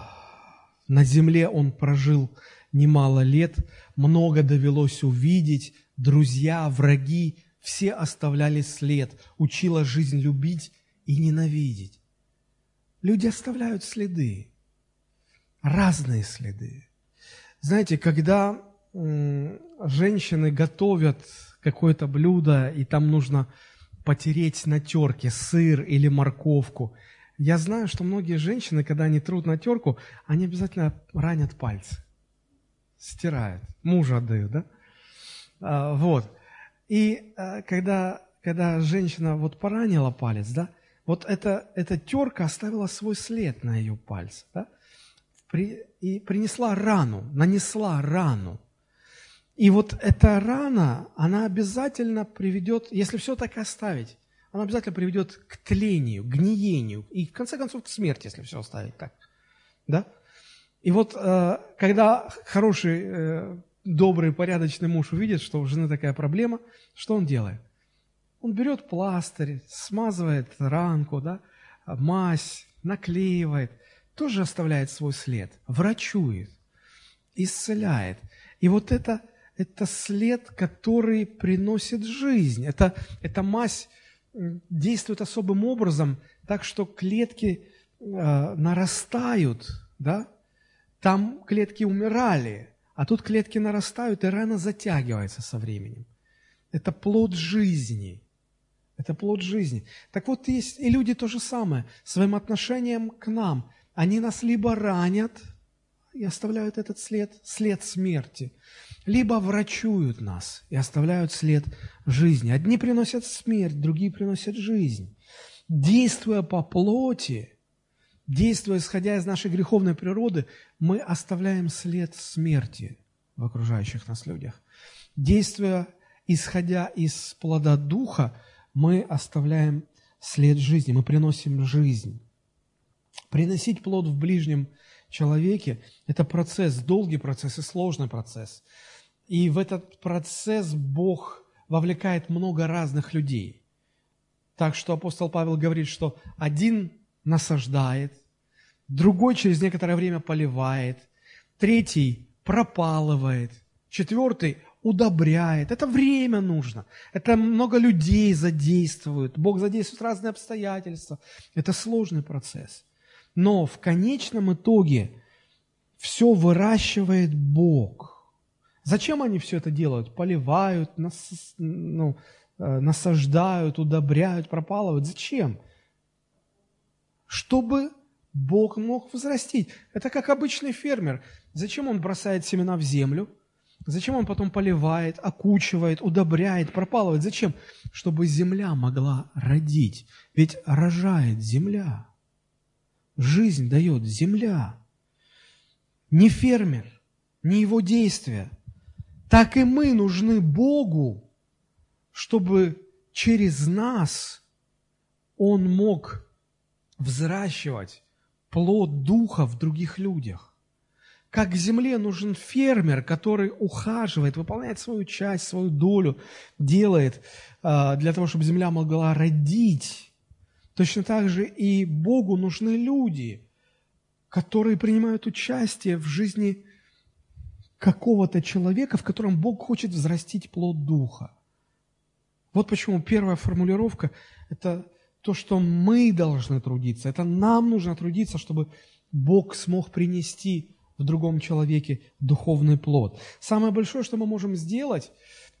Speaker 1: земле он прожил немало лет, много довелось увидеть, друзья, враги, все оставляли след, учила жизнь любить и ненавидеть. Люди оставляют следы, разные следы. Знаете, когда женщины готовят какое-то блюдо, и там нужно потереть на терке сыр или морковку, я знаю, что многие женщины, когда они трут на терку, они обязательно ранят пальцы, стирают, мужа отдают, да? А, вот. И а, когда, когда женщина вот поранила палец, да, вот эта, эта терка оставила свой след на ее пальце, да? При, и принесла рану, нанесла рану. И вот эта рана, она обязательно приведет, если все так оставить, она обязательно приведет к тлению, гниению и, в конце концов, к смерти, если все оставить так. Да? И вот, э, когда хороший, э, добрый, порядочный муж увидит, что у жены такая проблема, что он делает? Он берет пластырь, смазывает ранку, да, мазь, наклеивает, тоже оставляет свой след, врачует, исцеляет. И вот это, это след, который приносит жизнь. Это, это мазь действует особым образом, так что клетки э, нарастают, да? Там клетки умирали, а тут клетки нарастают, и рана затягивается со временем. Это плод жизни. Это плод жизни. Так вот, есть и люди то же самое, своим отношением к нам. Они нас либо ранят и оставляют этот след, след смерти, либо врачуют нас и оставляют след жизни. Одни приносят смерть, другие приносят жизнь. Действуя по плоти, действуя, исходя из нашей греховной природы, мы оставляем след смерти в окружающих нас людях. Действуя, исходя из плода Духа, мы оставляем след жизни, мы приносим жизнь. Приносить плод в ближнем человеке – это процесс, долгий процесс и сложный процесс – и в этот процесс Бог вовлекает много разных людей. Так что апостол Павел говорит, что один насаждает, другой через некоторое время поливает, третий пропалывает, четвертый удобряет. Это время нужно. Это много людей задействует. Бог задействует разные обстоятельства. Это сложный процесс. Но в конечном итоге все выращивает Бог – Зачем они все это делают? Поливают, нас, ну, э, насаждают, удобряют, пропалывают. Зачем? Чтобы Бог мог возрастить. Это как обычный фермер. Зачем он бросает семена в землю? Зачем он потом поливает, окучивает, удобряет, пропалывает? Зачем? Чтобы земля могла родить. Ведь рожает земля. Жизнь дает земля. Не фермер, не его действия, так и мы нужны Богу, чтобы через нас Он мог взращивать плод Духа в других людях. Как земле нужен фермер, который ухаживает, выполняет свою часть, свою долю, делает а, для того, чтобы земля могла родить. Точно так же и Богу нужны люди, которые принимают участие в жизни какого-то человека, в котором Бог хочет взрастить плод Духа. Вот почему первая формулировка – это то, что мы должны трудиться. Это нам нужно трудиться, чтобы Бог смог принести в другом человеке духовный плод. Самое большое, что мы можем сделать,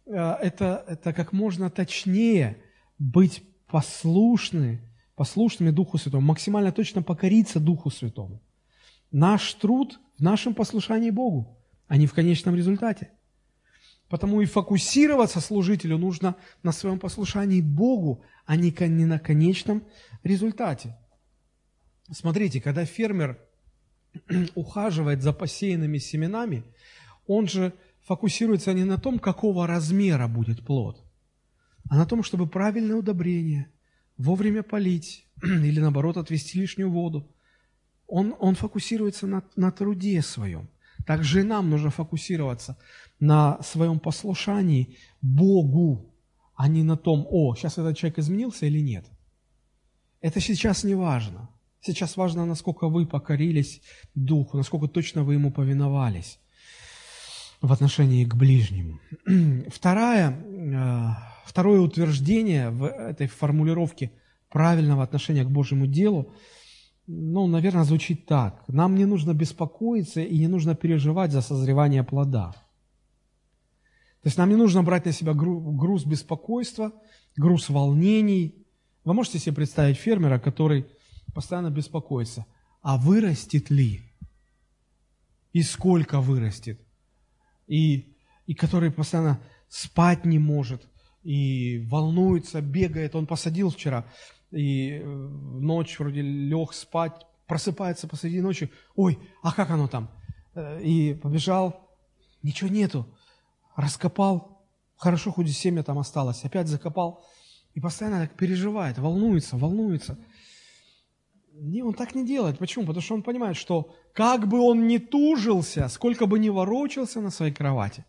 Speaker 1: э, это, это как можно точнее быть послушны, послушными Духу Святому, максимально точно покориться Духу Святому. Наш труд в нашем послушании Богу а не в конечном результате. Потому и фокусироваться служителю нужно на своем послушании Богу, а не на конечном результате. Смотрите, когда фермер ухаживает за посеянными семенами, он же фокусируется не на том, какого размера будет плод, а на том, чтобы правильное удобрение, вовремя полить или, наоборот, отвести лишнюю воду. Он, он фокусируется на, на труде своем. Также и нам нужно фокусироваться на своем послушании Богу, а не на том, о, сейчас этот человек изменился или нет. Это сейчас не важно. Сейчас важно, насколько вы покорились Духу, насколько точно вы Ему повиновались в отношении к ближнему. Второе, э, второе утверждение в этой формулировке правильного отношения к Божьему делу, ну, наверное, звучит так. Нам не нужно беспокоиться и не нужно переживать за созревание плода. То есть нам не нужно брать на себя груз беспокойства, груз волнений. Вы можете себе представить фермера, который постоянно беспокоится, а вырастет ли? И сколько вырастет? И, и который постоянно спать не может, и волнуется, бегает. Он посадил вчера, и э, ночь вроде лег спать, просыпается посреди ночи, ой, а как оно там? Э, и побежал, ничего нету, раскопал, хорошо, хоть семя там осталось, опять закопал, и постоянно так переживает, волнуется, волнуется. Не, он так не делает. Почему? Потому что он понимает, что как бы он ни тужился, сколько бы ни ворочался на своей кровати,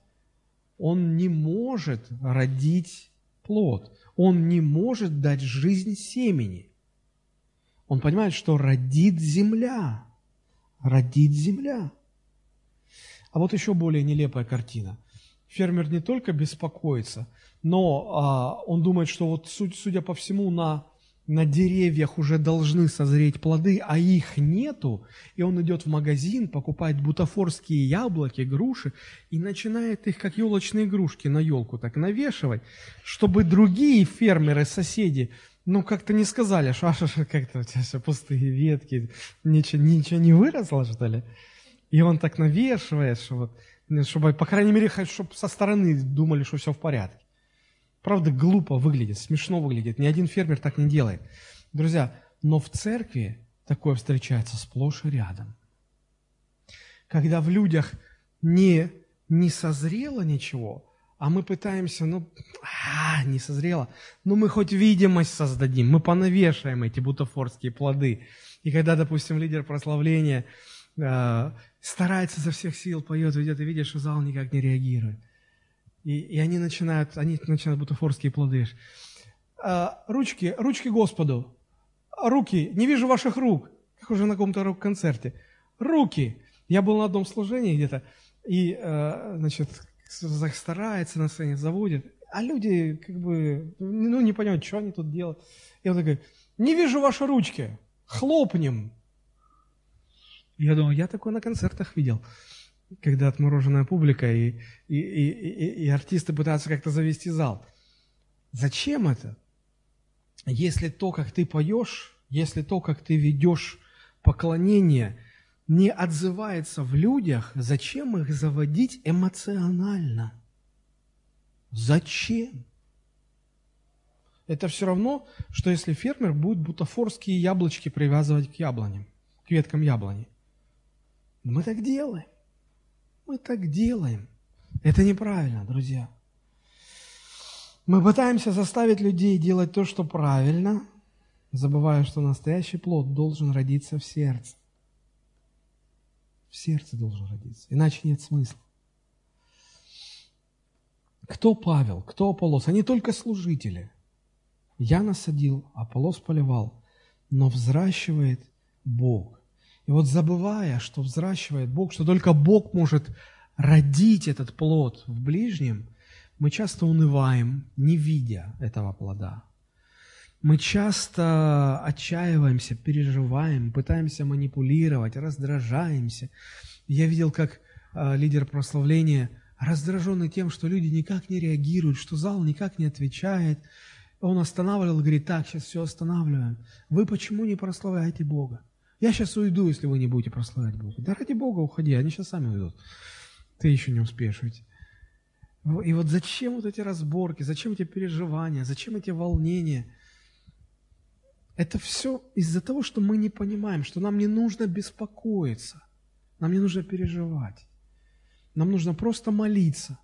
Speaker 1: он не может родить плод. Он не может дать жизнь семени. Он понимает, что родит земля. Родит земля. А вот еще более нелепая картина. Фермер не только беспокоится, но а, он думает, что вот судя по всему на на деревьях уже должны созреть плоды, а их нету, и он идет в магазин, покупает бутафорские яблоки, груши, и начинает их, как елочные игрушки, на елку так навешивать, чтобы другие фермеры, соседи, ну, как-то не сказали, что аж как-то у тебя все пустые ветки, ничего, ничего не выросло, что ли? И он так навешивает, что вот, чтобы, по крайней мере, чтобы со стороны думали, что все в порядке. Правда, глупо выглядит, смешно выглядит. Ни один фермер так не делает. Друзья, но в церкви такое встречается сплошь и рядом. Когда в людях не, не созрело ничего, а мы пытаемся, ну, а, не созрело, ну мы хоть видимость создадим, мы понавешаем эти бутафорские плоды. И когда, допустим, лидер прославления э, старается за всех сил, поет, ведет, и видишь, зал никак не реагирует. И, и они начинают, они начинают бутафорские плоды. А, ручки, ручки Господу. Руки, не вижу ваших рук. Как уже на каком-то рок-концерте. Руки. Я был на одном служении где-то, и, а, значит, старается на сцене, заводит. А люди, как бы, ну, не понимают, что они тут делают. И он такой, не вижу ваши ручки, хлопнем. Я думал, я такое на концертах видел когда отмороженная публика и, и, и, и, и артисты пытаются как-то завести зал. Зачем это? Если то, как ты поешь, если то, как ты ведешь поклонение, не отзывается в людях, зачем их заводить эмоционально? Зачем? Это все равно, что если фермер будет бутафорские яблочки привязывать к яблоням, к веткам яблони. Мы так делаем. Мы так делаем. Это неправильно, друзья. Мы пытаемся заставить людей делать то, что правильно, забывая, что настоящий плод должен родиться в сердце. В сердце должен родиться, иначе нет смысла. Кто Павел, кто Аполлос? Они только служители. Я насадил, Аполлос поливал, но взращивает Бог. И вот забывая, что взращивает Бог, что только Бог может родить этот плод в ближнем, мы часто унываем, не видя этого плода. Мы часто отчаиваемся, переживаем, пытаемся манипулировать, раздражаемся. Я видел, как э, лидер прославления раздраженный тем, что люди никак не реагируют, что зал никак не отвечает. Он останавливал, говорит, так, сейчас все останавливаем. Вы почему не прославляете Бога? Я сейчас уйду, если вы не будете прославлять Бога. Да ради Бога уходи, они сейчас сами уйдут. Ты еще не успеешь уйти. И вот зачем вот эти разборки, зачем эти переживания, зачем эти волнения? Это все из-за того, что мы не понимаем, что нам не нужно беспокоиться, нам не нужно переживать. Нам нужно просто молиться.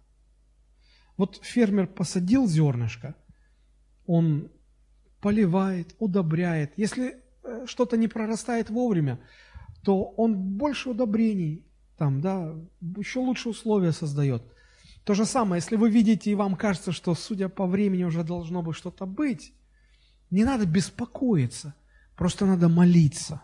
Speaker 1: Вот фермер посадил зернышко, он поливает, удобряет. Если что-то не прорастает вовремя, то он больше удобрений, там, да, еще лучше условия создает. То же самое, если вы видите и вам кажется, что, судя по времени, уже должно бы что-то быть, не надо беспокоиться, просто надо молиться.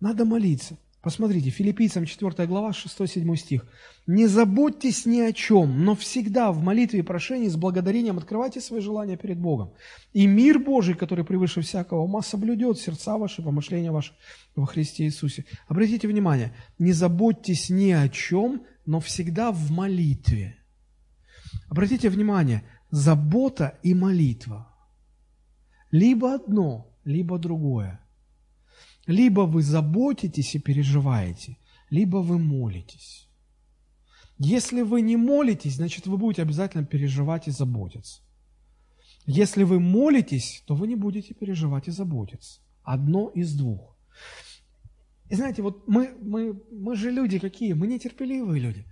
Speaker 1: Надо молиться. Посмотрите, Филиппийцам 4 глава, 6-7 стих. «Не заботьтесь ни о чем, но всегда в молитве и прошении с благодарением открывайте свои желания перед Богом. И мир Божий, который превыше всякого ума, соблюдет сердца ваши, помышления ваши во Христе Иисусе». Обратите внимание, не заботьтесь ни о чем, но всегда в молитве. Обратите внимание, забота и молитва. Либо одно, либо другое. Либо вы заботитесь и переживаете, либо вы молитесь. Если вы не молитесь, значит, вы будете обязательно переживать и заботиться. Если вы молитесь, то вы не будете переживать и заботиться. Одно из двух. И знаете, вот мы, мы, мы же люди какие? Мы нетерпеливые люди.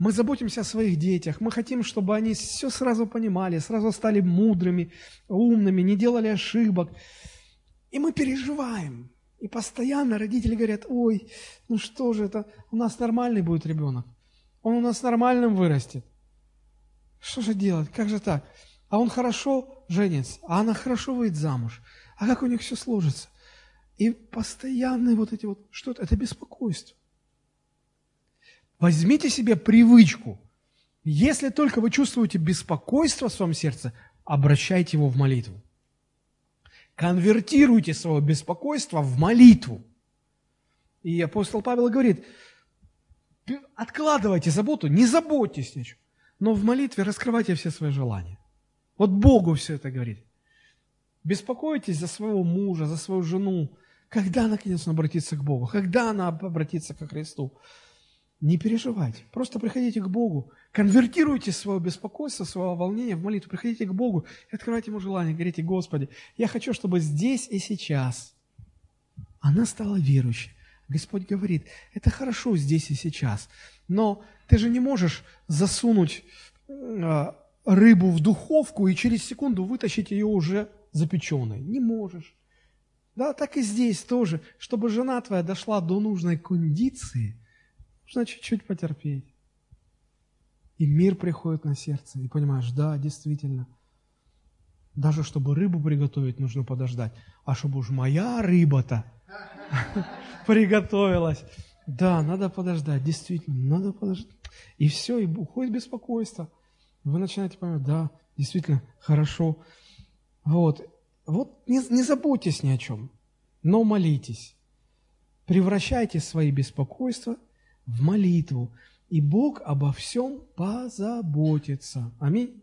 Speaker 1: Мы заботимся о своих детях, мы хотим, чтобы они все сразу понимали, сразу стали мудрыми, умными, не делали ошибок. И мы переживаем. И постоянно родители говорят, ой, ну что же это, у нас нормальный будет ребенок, он у нас нормальным вырастет. Что же делать, как же так? А он хорошо женится, а она хорошо выйдет замуж. А как у них все сложится? И постоянные вот эти вот, что это? Это беспокойство. Возьмите себе привычку. Если только вы чувствуете беспокойство в своем сердце, обращайте его в молитву. Конвертируйте свое беспокойство в молитву. И апостол Павел говорит, откладывайте заботу, не заботьтесь ничего, но в молитве раскрывайте все свои желания. Вот Богу все это говорит. Беспокойтесь за своего мужа, за свою жену. Когда, наконец, он обратится к Богу? Когда она обратится к Христу? Не переживайте. Просто приходите к Богу. Конвертируйте свое беспокойство, свое волнение в молитву. Приходите к Богу и открывайте Ему желание. Говорите, Господи, я хочу, чтобы здесь и сейчас она стала верующей. Господь говорит, это хорошо здесь и сейчас, но ты же не можешь засунуть э, рыбу в духовку и через секунду вытащить ее уже запеченной. Не можешь. Да, так и здесь тоже, чтобы жена твоя дошла до нужной кондиции – Нужно чуть-чуть потерпеть. И мир приходит на сердце, и понимаешь, да, действительно, даже чтобы рыбу приготовить, нужно подождать. А чтобы уж моя рыба-то приготовилась. Да, надо подождать, действительно, надо подождать. И все, и уходит беспокойство. Вы начинаете понимать, да, действительно, хорошо. Вот, вот не, не заботьтесь ни о чем, но молитесь. Превращайте свои беспокойства – в молитву, и Бог обо всем позаботится. Аминь.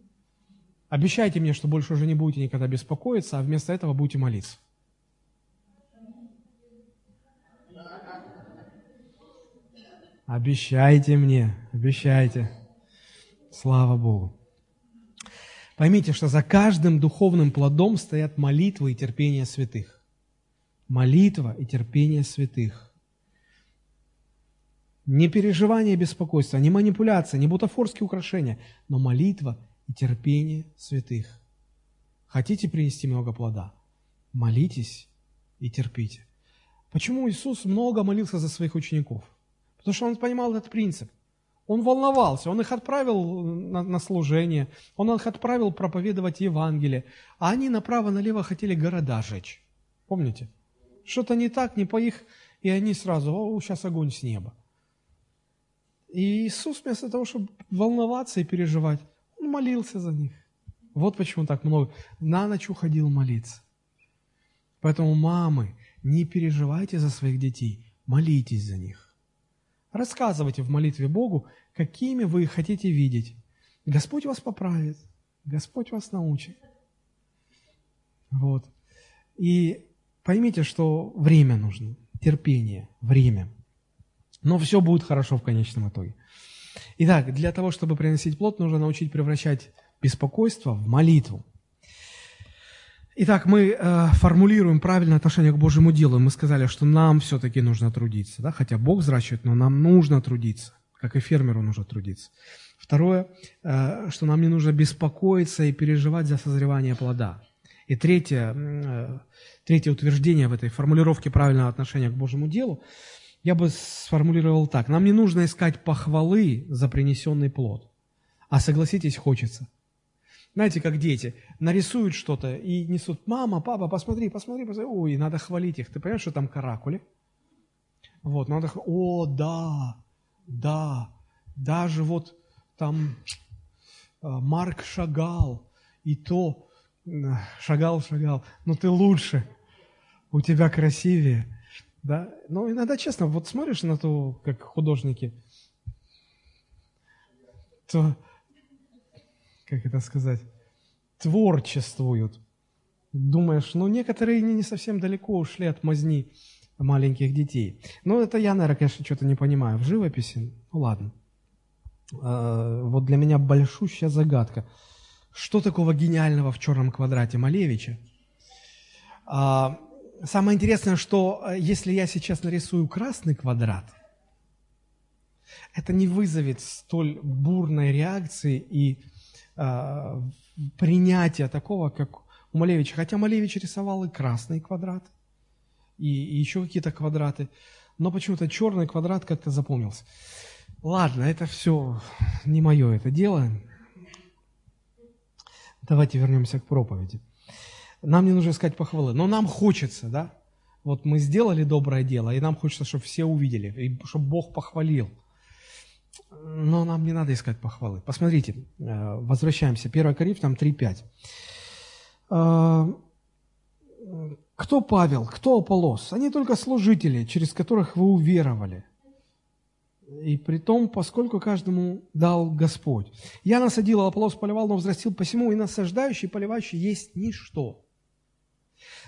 Speaker 1: Обещайте мне, что больше уже не будете никогда беспокоиться, а вместо этого будете молиться. Обещайте мне, обещайте. Слава Богу. Поймите, что за каждым духовным плодом стоят молитва и терпение святых. Молитва и терпение святых. Не переживание и беспокойство, не манипуляция, не бутафорские украшения, но молитва и терпение святых. Хотите принести много плода? Молитесь и терпите. Почему Иисус много молился за своих учеников? Потому что Он понимал этот принцип. Он волновался, Он их отправил на, на служение, Он их отправил проповедовать Евангелие, а они направо-налево хотели города жечь. Помните? Что-то не так, не по их, и они сразу, о, сейчас огонь с неба. И Иисус вместо того, чтобы волноваться и переживать, Он молился за них. Вот почему так много. На ночь уходил молиться. Поэтому, мамы, не переживайте за своих детей, молитесь за них. Рассказывайте в молитве Богу, какими вы хотите видеть. Господь вас поправит, Господь вас научит. Вот. И поймите, что время нужно, терпение, время – но все будет хорошо в конечном итоге. Итак, для того, чтобы приносить плод, нужно научить превращать беспокойство в молитву. Итак, мы э, формулируем правильное отношение к Божьему делу. Мы сказали, что нам все-таки нужно трудиться. Да? Хотя Бог взращивает, но нам нужно трудиться. Как и фермеру нужно трудиться. Второе, э, что нам не нужно беспокоиться и переживать за созревание плода. И третье, э, третье утверждение в этой формулировке правильного отношения к Божьему делу – я бы сформулировал так. Нам не нужно искать похвалы за принесенный плод. А согласитесь, хочется. Знаете, как дети нарисуют что-то и несут, мама, папа, посмотри, посмотри, посмотри. Ой, надо хвалить их. Ты понимаешь, что там каракули? Вот, надо, о, да, да, даже вот там э, Марк шагал, и то шагал, шагал, но ты лучше, у тебя красивее, да? Но иногда, честно, вот смотришь на то, как художники, то, как это сказать, творчествуют. Думаешь, ну некоторые не, не совсем далеко ушли от мазни маленьких детей. Но это я, наверное, конечно, что-то не понимаю. В живописи, ну ладно. А, вот для меня большущая загадка. Что такого гениального в черном квадрате Малевича? А, самое интересное, что э, если я сейчас нарисую красный квадрат, это не вызовет столь бурной реакции и а, принятия такого, как у Малевича. Хотя Малевич рисовал и красный квадрат, и, и еще какие-то квадраты, но почему-то черный квадрат как-то запомнился. Ладно, это все не мое это дело. Давайте вернемся к проповеди. Нам не нужно искать похвалы, но нам хочется, да? Вот мы сделали доброе дело, и нам хочется, чтобы все увидели, и чтобы Бог похвалил. Но нам не надо искать похвалы. Посмотрите, э, возвращаемся. 1 Коринфянам 3.5. Э, кто Павел, кто Аполос? Они только служители, через которых вы уверовали – и при том, поскольку каждому дал Господь. Я насадил, а Аполлос поливал, но взрастил посему, и насаждающий, поливающий есть ничто.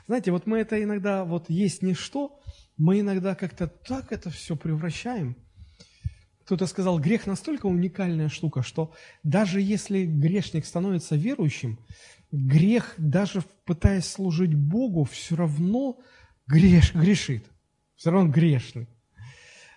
Speaker 1: Знаете, вот мы это иногда, вот есть ничто, мы иногда как-то так это все превращаем. Кто-то сказал, грех настолько уникальная штука, что даже если грешник становится верующим, грех, даже пытаясь служить Богу, все равно греш, грешит. Все равно грешный.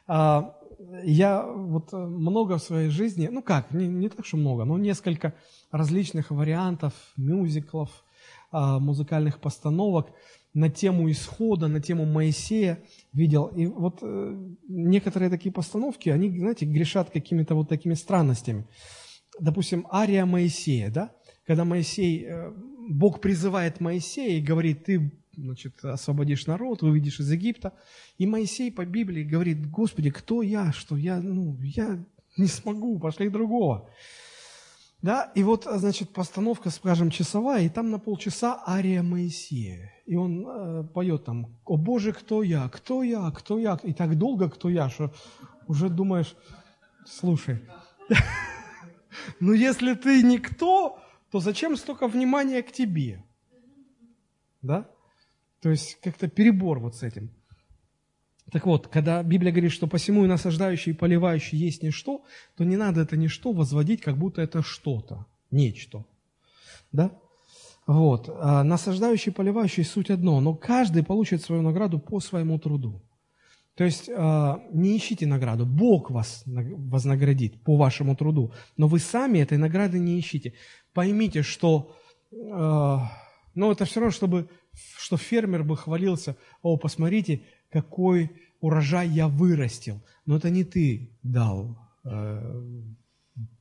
Speaker 1: А, я вот э, много в своей жизни, ну как, не, не так, что много, но несколько различных вариантов мюзиклов, музыкальных постановок на тему исхода, на тему Моисея видел. И вот э, некоторые такие постановки, они, знаете, грешат какими-то вот такими странностями. Допустим, ария Моисея, да? Когда Моисей, э, Бог призывает Моисея и говорит, ты значит, освободишь народ, выведешь из Египта. И Моисей по Библии говорит, Господи, кто я, что я, ну, я не смогу, пошли другого. Да, и вот, значит, постановка, скажем, часовая, и там на полчаса ария Моисея. И он э, поет там, о Боже, кто я, кто я, кто я, и так долго кто я, что уже думаешь, слушай, ну если ты никто, то зачем столько внимания к тебе? Да? То есть как-то перебор вот с этим. Так вот, когда Библия говорит, что посему и насаждающий, и поливающий есть ничто, то не надо это ничто возводить, как будто это что-то, нечто. Да? Вот. А насаждающий поливающий суть одно, но каждый получит свою награду по своему труду. То есть а, не ищите награду, Бог вас вознаградит по вашему труду, но вы сами этой награды не ищите. Поймите, что ну, это все равно, чтобы что фермер бы хвалился, о, посмотрите, какой урожай я вырастил. Но это не ты дал, э,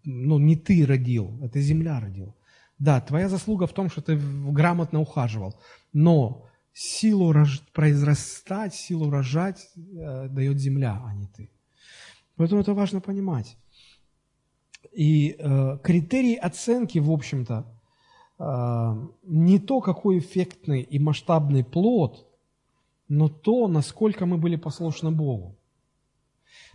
Speaker 1: ну, не ты родил, это земля родила. Да, твоя заслуга в том, что ты грамотно ухаживал, но силу рож... произрастать, силу рожать э, дает земля, а не ты. Поэтому это важно понимать. И э, критерий оценки, в общем-то, а, не то, какой эффектный и масштабный плод, но то, насколько мы были послушны Богу.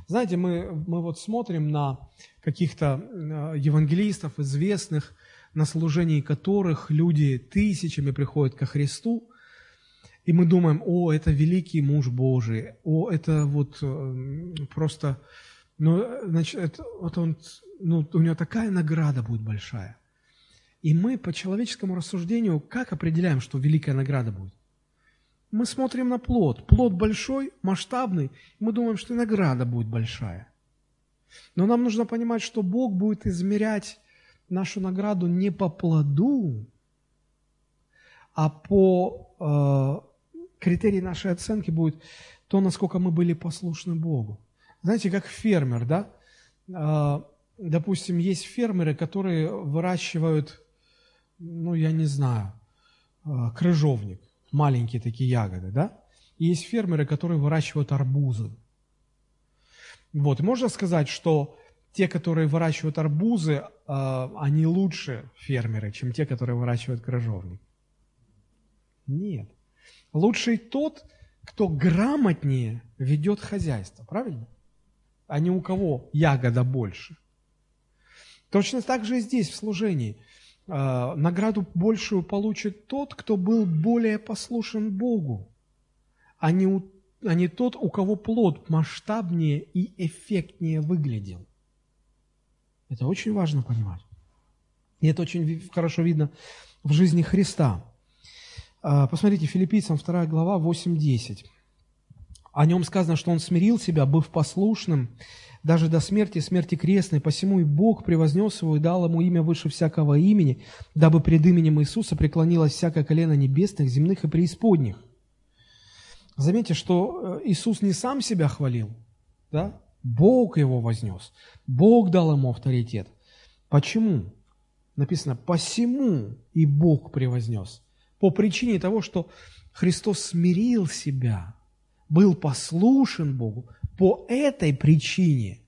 Speaker 1: Знаете, мы, мы вот смотрим на каких-то а, евангелистов, известных, на служении которых люди тысячами приходят ко Христу, и мы думаем, о, это великий муж Божий, о, это вот э, просто, ну, значит, это, вот он, ну, у него такая награда будет большая. И мы по человеческому рассуждению как определяем, что великая награда будет? Мы смотрим на плод. Плод большой, масштабный, мы думаем, что и награда будет большая. Но нам нужно понимать, что Бог будет измерять нашу награду не по плоду, а по э, критерии нашей оценки будет то, насколько мы были послушны Богу. Знаете, как фермер, да? Э, допустим, есть фермеры, которые выращивают ну, я не знаю, а, крыжовник, маленькие такие ягоды, да? И есть фермеры, которые выращивают арбузы. Вот, можно сказать, что те, которые выращивают арбузы, а, они лучше фермеры, чем те, которые выращивают крыжовник? Нет. Лучший тот, кто грамотнее ведет хозяйство, правильно? А не у кого ягода больше. Точно так же и здесь, в служении. А, награду большую получит тот, кто был более послушен Богу, а не, у, а не тот, у кого плод масштабнее и эффектнее выглядел. Это очень важно понимать. И это очень хорошо видно в жизни Христа. А, посмотрите, филиппийцам 2 глава 8-10. О нем сказано, что он смирил себя, быв послушным, даже до смерти, смерти крестной, посему и Бог превознес его и дал ему имя выше всякого имени, дабы пред именем Иисуса преклонилось всякое колено небесных, земных и преисподних. Заметьте, что э, Иисус не сам себя хвалил, да? Бог его вознес. Бог дал ему авторитет. Почему? Написано, посему и Бог превознес. По причине того, что Христос смирил себя, был послушен Богу. По этой причине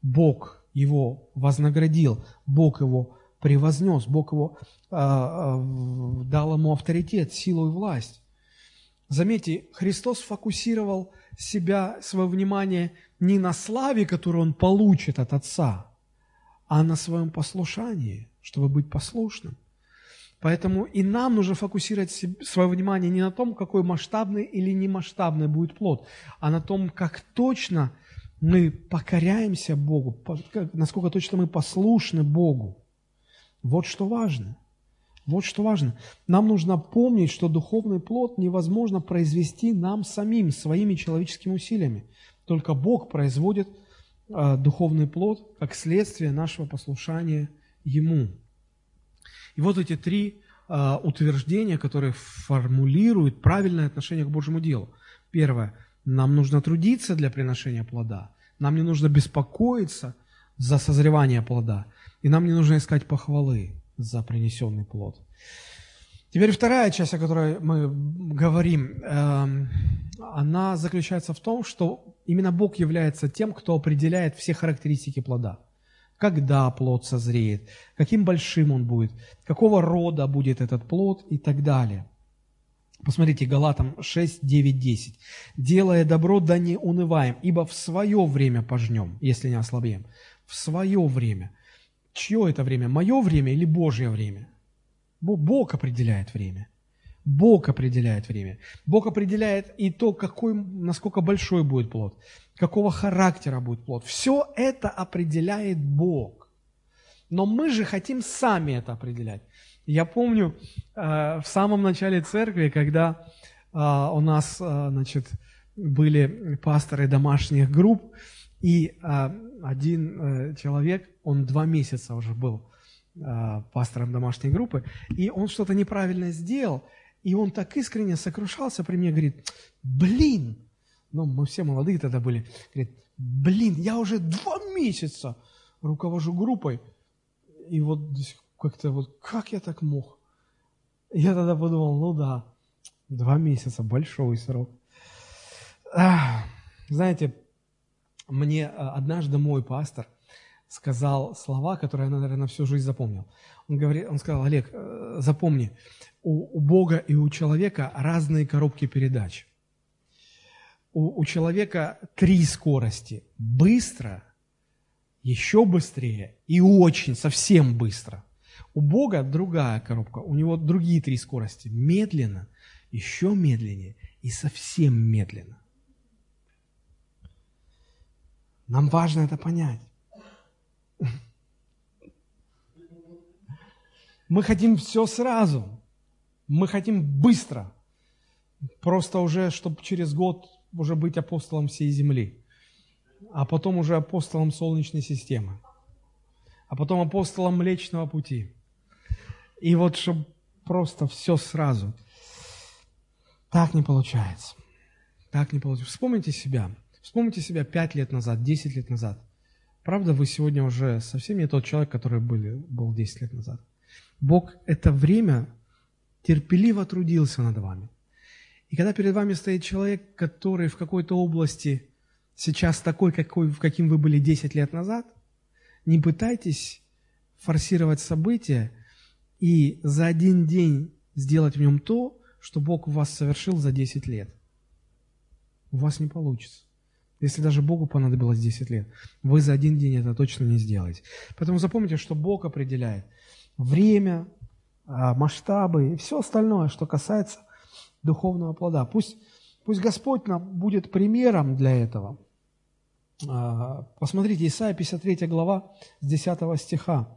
Speaker 1: Бог его вознаградил, Бог его превознес, Бог его э, э, дал ему авторитет, силу и власть. Заметьте, Христос фокусировал себя, свое внимание не на славе, которую он получит от Отца, а на своем послушании, чтобы быть послушным. Поэтому и нам нужно фокусировать свое внимание не на том, какой масштабный или немасштабный будет плод, а на том, как точно мы покоряемся Богу, насколько точно мы послушны Богу. Вот что важно. Вот что важно. Нам нужно помнить, что духовный плод невозможно произвести нам самим, своими человеческими усилиями. Только Бог производит э, духовный плод как следствие нашего послушания Ему. И вот эти три э, утверждения, которые формулируют правильное отношение к Божьему делу. Первое. Нам нужно трудиться для приношения плода. Нам не нужно беспокоиться за созревание плода. И нам не нужно искать похвалы за принесенный плод. Теперь вторая часть, о которой мы говорим, эм, она заключается в том, что именно Бог является тем, кто определяет все характеристики плода. Когда плод созреет, каким большим он будет, какого рода будет этот плод и так далее. Посмотрите, Галатам 6, 9, 10. «Делая добро, да не унываем, ибо в свое время пожнем, если не ослабеем». В свое время. Чье это время? Мое время или Божье время? Бог определяет время. Бог определяет время. Бог определяет и то, какой, насколько большой будет плод, какого характера будет плод. Все это определяет Бог. Но мы же хотим сами это определять. Я помню э, в самом начале церкви, когда э, у нас э, значит, были пасторы домашних групп, и один человек, он два месяца уже был пастором домашней группы, и он что-то неправильно сделал, и он так искренне сокрушался при мне, говорит, блин, ну, мы все молодые тогда были, говорит, блин, я уже два месяца руковожу группой, и вот как-то вот, как я так мог? Я тогда подумал, ну да, два месяца, большой срок. Знаете, мне э, однажды мой пастор – сказал слова, которые я, наверное, всю жизнь запомнил. Он, говорит, он сказал, Олег, э, запомни, у, у Бога и у человека разные коробки передач. У, у человека три скорости. Быстро, еще быстрее и очень, совсем быстро. У Бога другая коробка, у него другие три скорости. Медленно, еще медленнее и совсем медленно. Нам важно это понять. Мы хотим все сразу. Мы хотим быстро. Просто уже, чтобы через год уже быть апостолом всей земли. А потом уже апостолом Солнечной системы. А потом апостолом Млечного Пути. И вот, чтобы просто все сразу. Так не получается. Так не получается. Вспомните себя. Вспомните себя пять лет назад, десять лет назад. Правда, вы сегодня уже совсем не тот человек, который были, был 10 лет назад. Бог это время терпеливо трудился над вами. И когда перед вами стоит человек, который в какой-то области сейчас такой, какой, каким вы были 10 лет назад, не пытайтесь форсировать события и за один день сделать в нем то, что Бог в вас совершил за 10 лет. У вас не получится. Если даже Богу понадобилось 10 лет, вы за один день это точно не сделаете. Поэтому запомните, что Бог определяет время, масштабы и все остальное, что касается духовного плода. Пусть, пусть Господь нам будет примером для этого. А, посмотрите, Исайя 53 глава с 10 стиха.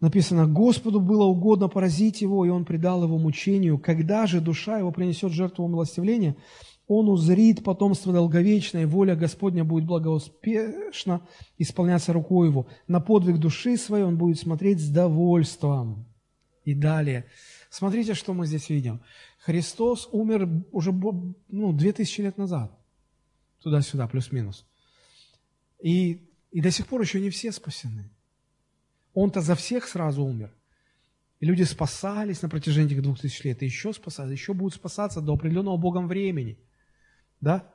Speaker 1: Написано, Господу было угодно поразить его, и он предал его мучению. Когда же душа его принесет жертву умилостивления, он узрит потомство долговечное, и воля Господня будет благоуспешно исполняться рукой его. На подвиг души своей он будет смотреть с довольством. И далее. Смотрите, что мы здесь видим. Христос умер уже ну, 2000 лет назад. Туда-сюда, плюс-минус. И, и до сих пор еще не все спасены. Он-то за всех сразу умер. И люди спасались на протяжении этих двух тысяч лет, и еще спасались, еще будут спасаться до определенного Богом времени – да?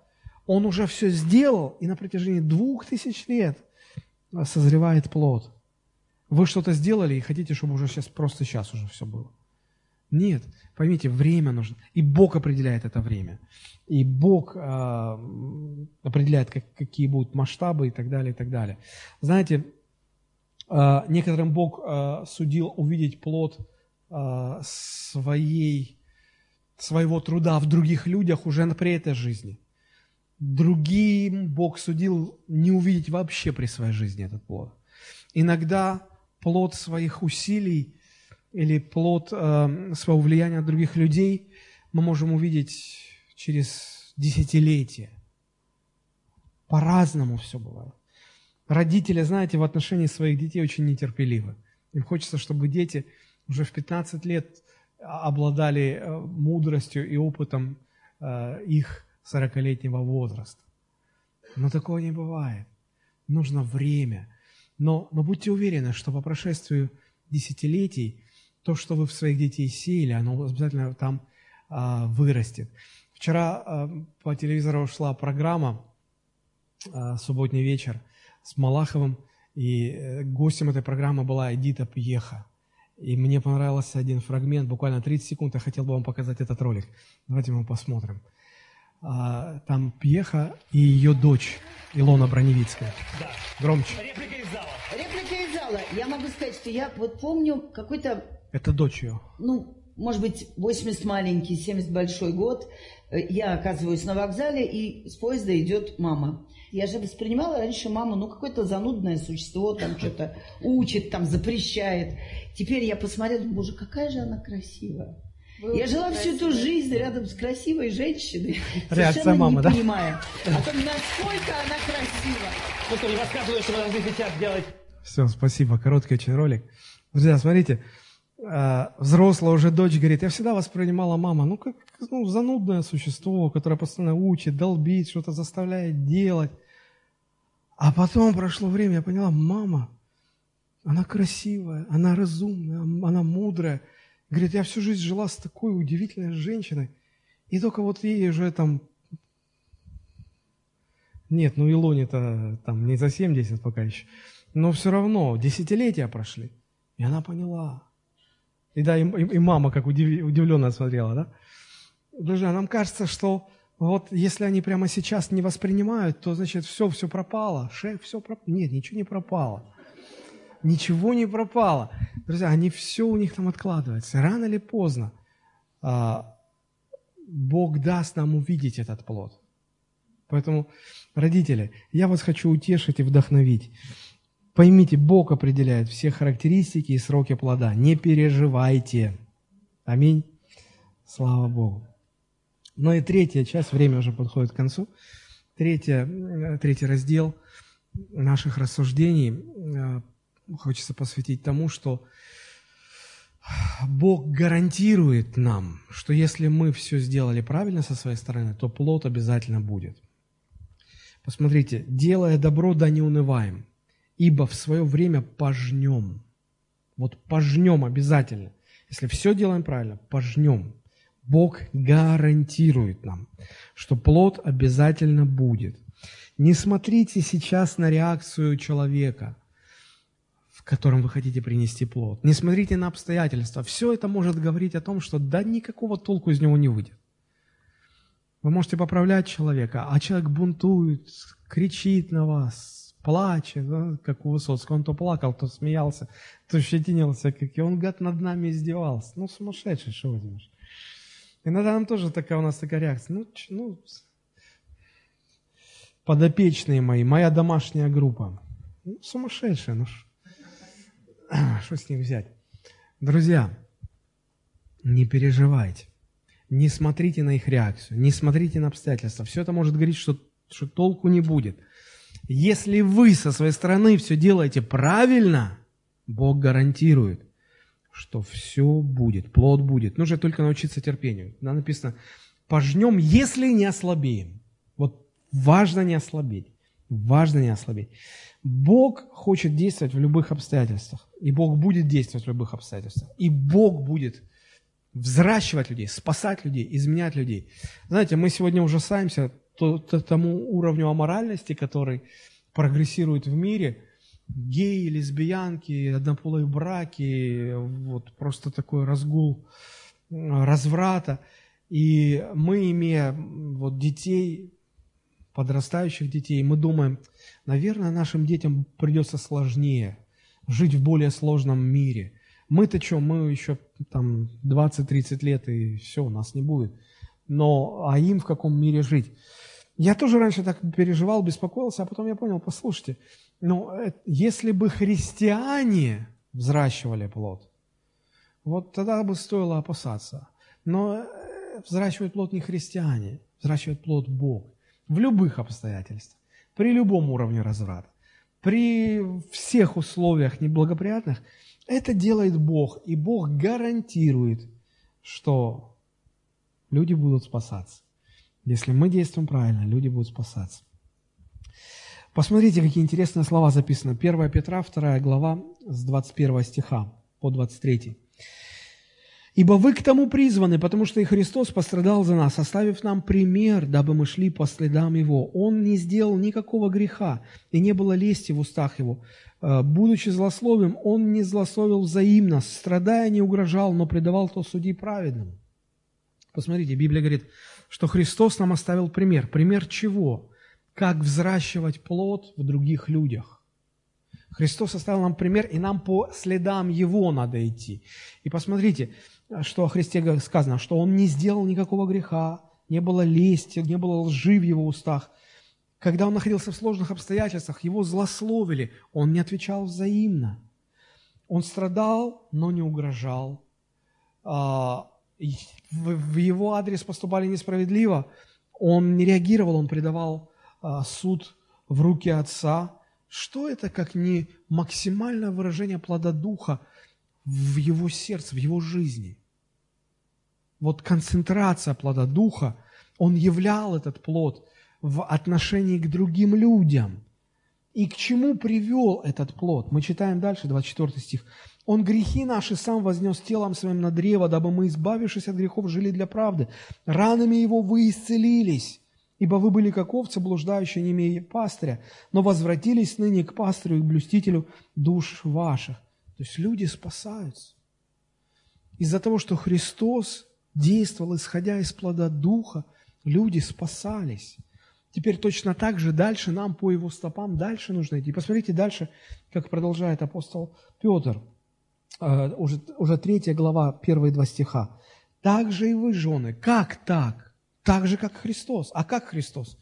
Speaker 1: Он уже все сделал, и на протяжении двух тысяч лет созревает плод. Вы что-то сделали и хотите, чтобы уже сейчас, просто сейчас уже все было. Нет, поймите, время нужно. И Бог определяет это время. И Бог э, определяет, как, какие будут масштабы и так далее, и так далее. Знаете, э, некоторым Бог э, судил увидеть плод э, своей своего труда в других людях уже при этой жизни. Другим Бог судил не увидеть вообще при своей жизни этот плод. Иногда плод своих усилий или плод э, своего влияния других людей мы можем увидеть через десятилетия. По-разному все бывает. Родители, знаете, в отношении своих детей очень нетерпеливы. Им хочется, чтобы дети уже в 15 лет обладали э, мудростью и опытом э, их сорокалетнего возраста. Но такого не бывает. Нужно время. Но, но будьте уверены, что по прошествию десятилетий то, что вы в своих детей сеяли, оно обязательно там а, вырастет. Вчера а, по телевизору шла программа а, «Субботний вечер» с Малаховым, и э, гостем этой программы была Эдита Пьеха. И мне понравился один фрагмент, буквально 30 секунд, я хотел бы вам показать этот ролик. Давайте мы посмотрим. А, там Пьеха и ее дочь Илона Броневицкая. Да. Громче.
Speaker 2: Реплика зала. Я могу сказать, что я вот помню какой-то...
Speaker 1: Это дочь ее.
Speaker 2: Ну, может быть, 80 маленький, 70 большой год. Я оказываюсь на вокзале, и с поезда идет мама. Я же воспринимала раньше маму, ну, какое-то занудное существо, там что-то учит, там запрещает. Теперь я посмотрела, боже, какая же она красивая. Вы я жила всю эту жизнь рядом с красивой женщиной,
Speaker 1: Реакция совершенно мамы,
Speaker 2: не
Speaker 1: да?
Speaker 2: понимая о том, насколько она красива.
Speaker 3: Ну что, не рассказываю, что вы сейчас делать.
Speaker 1: Все, спасибо, короткий очень ролик. Друзья, смотрите, а, взрослая уже дочь говорит, я всегда воспринимала мама, ну, как ну, занудное существо, которое постоянно учит, долбит, что-то заставляет делать. А потом прошло время, я поняла, мама, она красивая, она разумная, она мудрая. Говорит, я всю жизнь жила с такой удивительной женщиной, и только вот ей уже там... Нет, ну Илоне-то там не за 70 пока еще. Но все равно, десятилетия прошли. И она поняла, и да, и, и мама как удив, удивленно смотрела, да? Друзья, нам кажется, что вот если они прямо сейчас не воспринимают, то значит все, все пропало. Шеф, все пропало. Нет, ничего не пропало. Ничего не пропало. Друзья, они все у них там откладывается. Рано или поздно а, Бог даст нам увидеть этот плод. Поэтому, родители, я вас хочу утешить и вдохновить. Поймите, Бог определяет все характеристики и сроки плода. Не переживайте. Аминь. Слава Богу. Ну и третья часть, время уже подходит к концу. Третья, э, третий раздел наших рассуждений э, хочется посвятить тому, что Бог гарантирует нам, что если мы все сделали правильно со своей стороны, то плод обязательно будет. Посмотрите, делая добро, да не унываем ибо в свое время пожнем. Вот пожнем обязательно. Если все делаем правильно, пожнем. Бог гарантирует нам, что плод обязательно будет. Не смотрите сейчас на реакцию человека, в котором вы хотите принести плод. Не смотрите на обстоятельства. Все это может говорить о том, что да никакого толку из него не выйдет. Вы можете поправлять человека, а человек бунтует, кричит на вас, плачет, да, как у Высоцкого. Он то плакал, то смеялся, то щетинился, как и он, гад, над нами издевался. Ну, сумасшедший, что возьмешь. Иногда нам тоже такая у нас такая реакция. Ну, ну, подопечные мои, моя домашняя группа. Ну, сумасшедшая, ну что с них взять? Друзья, не переживайте. Не смотрите на их реакцию, не смотрите на обстоятельства. Все это может говорить, что, что толку не будет. Если вы со своей стороны все делаете правильно, Бог гарантирует, что все будет, плод будет. Нужно только научиться терпению. Да, написано, пожнем, если не ослабеем. Вот важно не ослабеть. Важно не ослабеть. Бог хочет действовать в любых обстоятельствах. И Бог будет действовать в любых обстоятельствах. И Бог будет взращивать людей, спасать людей, изменять людей. Знаете, мы сегодня ужасаемся тому уровню аморальности, который прогрессирует в мире. Геи, лесбиянки, однополые браки, вот просто такой разгул разврата. И мы, имея вот детей, подрастающих детей, мы думаем, наверное, нашим детям придется сложнее жить в более сложном мире. Мы-то что, мы еще там 20-30 лет, и все, у нас не будет. Но, а им в каком мире жить? Я тоже раньше так переживал, беспокоился, а потом я понял, послушайте, ну, э, если бы христиане взращивали плод, вот тогда бы стоило опасаться. Но э, взращивает плод не христиане, взращивает плод Бог. В любых обстоятельствах, при любом уровне разврата, при всех условиях неблагоприятных – это делает Бог, и Бог гарантирует, что люди будут спасаться. Если мы действуем правильно, люди будут спасаться. Посмотрите, какие интересные слова записаны. 1 Петра, 2 глава, с 21 стиха по 23. Ибо вы к тому призваны, потому что и Христос пострадал за нас, оставив нам пример, дабы мы шли по следам Его. Он не сделал никакого греха, и не было лести в устах Его. Э, будучи злословием, Он не злословил взаимно, страдая не угрожал, но предавал то судей праведным. Посмотрите, Библия говорит, что Христос нам оставил пример. Пример чего? Как взращивать плод в других людях. Христос оставил нам пример, и нам по следам Его надо идти. И посмотрите, что о Христе сказано, что Он не сделал никакого греха, не было лести, не было лжи в Его устах. Когда Он находился в сложных обстоятельствах, Его злословили, Он не отвечал взаимно. Он страдал, но не угрожал. В Его адрес поступали несправедливо, Он не реагировал, Он предавал а, суд в руки Отца. Что это, как не максимальное выражение плода Духа – в его сердце, в его жизни. Вот концентрация плода Духа, он являл этот плод в отношении к другим людям. И к чему привел этот плод? Мы читаем дальше, 24 стих. «Он грехи наши сам вознес телом своим на древо, дабы мы, избавившись от грехов, жили для правды. Ранами его вы исцелились, ибо вы были как овцы, блуждающие, не имея пастыря, но возвратились ныне к пастырю и блюстителю душ ваших». То есть люди спасаются. Из-за того, что Христос действовал, исходя из плода Духа, люди спасались. Теперь точно так же дальше нам по его стопам дальше нужно идти. Посмотрите дальше, как продолжает апостол Петр, уже, уже третья глава, первые два стиха. «Так же и вы, жены». Как так? Так же, как Христос. А как Христос?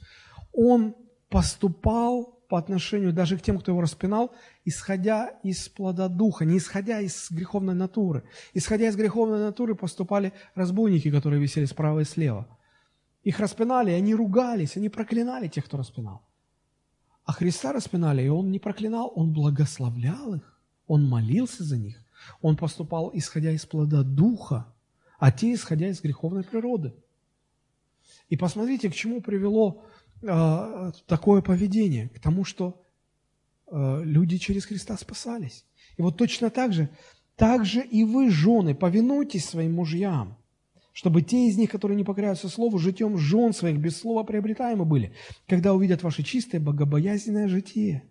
Speaker 1: Он поступал по отношению даже к тем, кто его распинал, исходя из плода духа, не исходя из греховной натуры. Исходя из греховной натуры поступали разбойники, которые висели справа и слева. Их распинали, они ругались, они проклинали тех, кто распинал. А Христа распинали, и Он не проклинал, Он благословлял их, Он молился за них, Он поступал, исходя из плода Духа, а те, исходя из греховной природы. И посмотрите, к чему привело э, такое поведение, к тому, что э, люди через Христа спасались. И вот точно так же, так же и вы, жены, повинуйтесь своим мужьям, чтобы те из них, которые не покоряются слову, житьем жен своих без слова приобретаемы были, когда увидят ваше чистое, богобоязненное житие.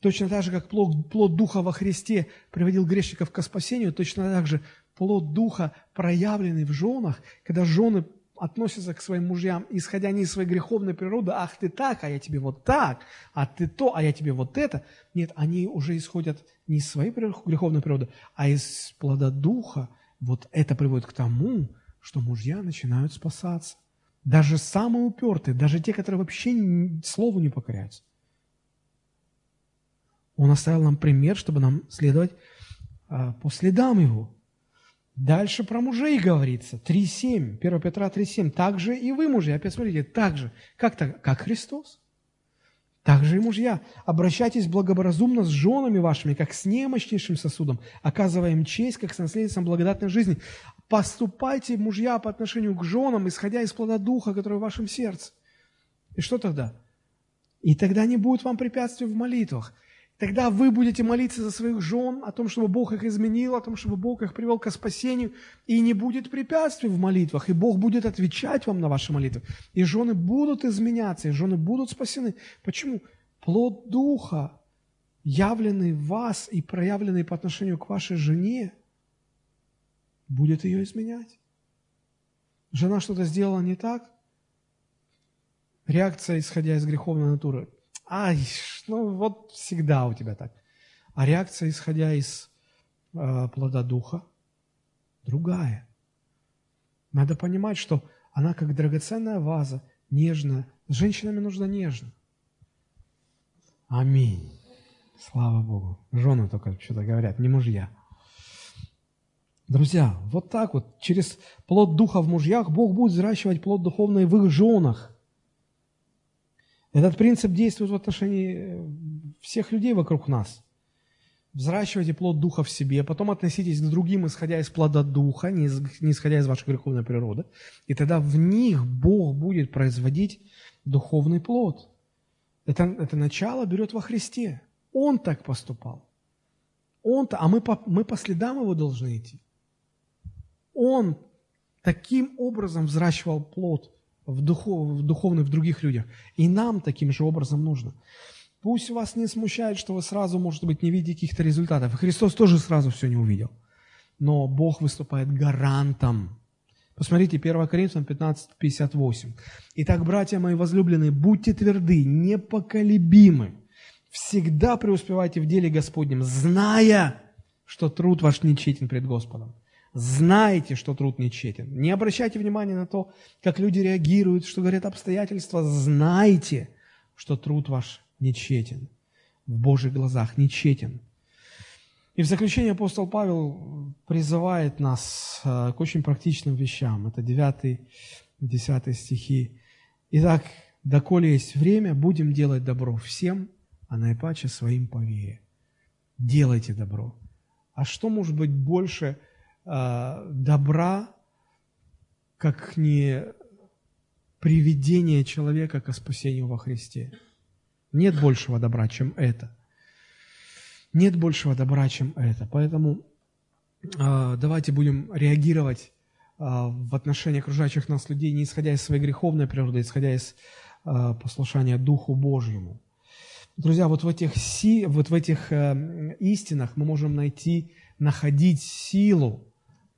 Speaker 1: Точно так же, как плод, плод Духа во Христе приводил грешников к спасению, точно так же плод Духа, проявленный в женах, когда жены относятся к своим мужьям, исходя не из своей греховной природы, ах ты так, а я тебе вот так, а ты то, а я тебе вот это. Нет, они уже исходят не из своей греховной природы, а из плода Духа. Вот это приводит к тому, что мужья начинают спасаться. Даже самые упертые, даже те, которые вообще слову не покоряются. Он оставил нам пример, чтобы нам следовать а, по следам его. Дальше про мужей говорится. 3.7. 1 Петра 3.7. Так же и вы, мужья. Опять смотрите, так же. Как так? Как Христос. Так же и мужья. Обращайтесь благоразумно с женами вашими, как с немощнейшим сосудом, оказывая им честь, как с наследницам благодатной жизни. Поступайте, мужья, по отношению к женам, исходя из плода Духа, который в вашем сердце. И что тогда? И тогда не будет вам препятствий в молитвах. Тогда вы будете молиться за своих жен, о том, чтобы Бог их изменил, о том, чтобы Бог их привел к спасению, и не будет препятствий в молитвах, и Бог будет отвечать вам на ваши молитвы. И жены будут изменяться, и жены будут спасены. Почему? Плод Духа, явленный в вас и проявленный по отношению к вашей жене, будет ее изменять. Жена что-то сделала не так, реакция, исходя из греховной натуры, ай, ну вот всегда у тебя так. А реакция, исходя из э, плода духа, другая. Надо понимать, что она как драгоценная ваза, нежная. С женщинами нужно нежно. Аминь. Слава Богу. Жены только что-то говорят, не мужья. Друзья, вот так вот, через плод духа в мужьях Бог будет взращивать плод духовный в их женах. Этот принцип действует в отношении э, всех людей вокруг нас. Взращивайте плод Духа в себе, потом относитесь к другим, исходя из плода Духа, не, исходя из вашей греховной природы. И тогда в них Бог будет производить духовный плод. Это, это начало берет во Христе. Он так поступал. Он-то, а мы по, мы по следам его должны идти. Он таким образом взращивал плод – в, духов, в духовных, в других людях. И нам таким же образом нужно. Пусть вас не смущает, что вы сразу, может быть, не видите каких-то результатов. Христос тоже сразу все не увидел. Но Бог выступает гарантом. Посмотрите, 1 Коринфянам 15, 58. «Итак, братья мои возлюбленные, будьте тверды, непоколебимы, всегда преуспевайте в деле Господнем, зная, что труд ваш нечетен пред Господом». Знайте, что труд нечетен. Не обращайте внимания на то, как люди реагируют, что говорят обстоятельства. Знайте, что труд ваш нечетен. В Божьих глазах нечетен. И в заключение апостол Павел призывает нас э, к очень практичным вещам. Это 9 10 стихи. Итак, доколе есть время, будем делать добро всем, а наипаче своим по вере. Делайте добро. А что может быть больше – добра, как не приведение человека к спасению во Христе. Нет большего добра, чем это. Нет большего добра, чем это. Поэтому э, давайте будем реагировать э, в отношении окружающих нас людей, не исходя из своей греховной природы, а исходя из послушания Духу Божьему. Друзья, вот в этих, си, вот в этих э, истинах мы можем найти, находить силу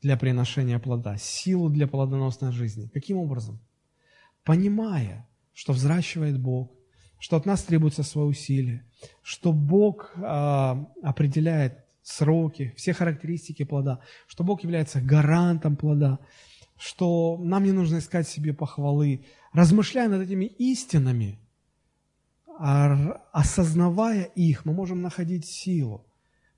Speaker 1: для приношения плода, силу для плодоносной жизни. Каким образом? Понимая, что взращивает Бог, что от нас требуется свое усилие, что Бог э, определяет сроки, все характеристики плода, что Бог является гарантом плода, что нам не нужно искать себе похвалы. Размышляя над этими истинами, осознавая их, мы можем находить силу,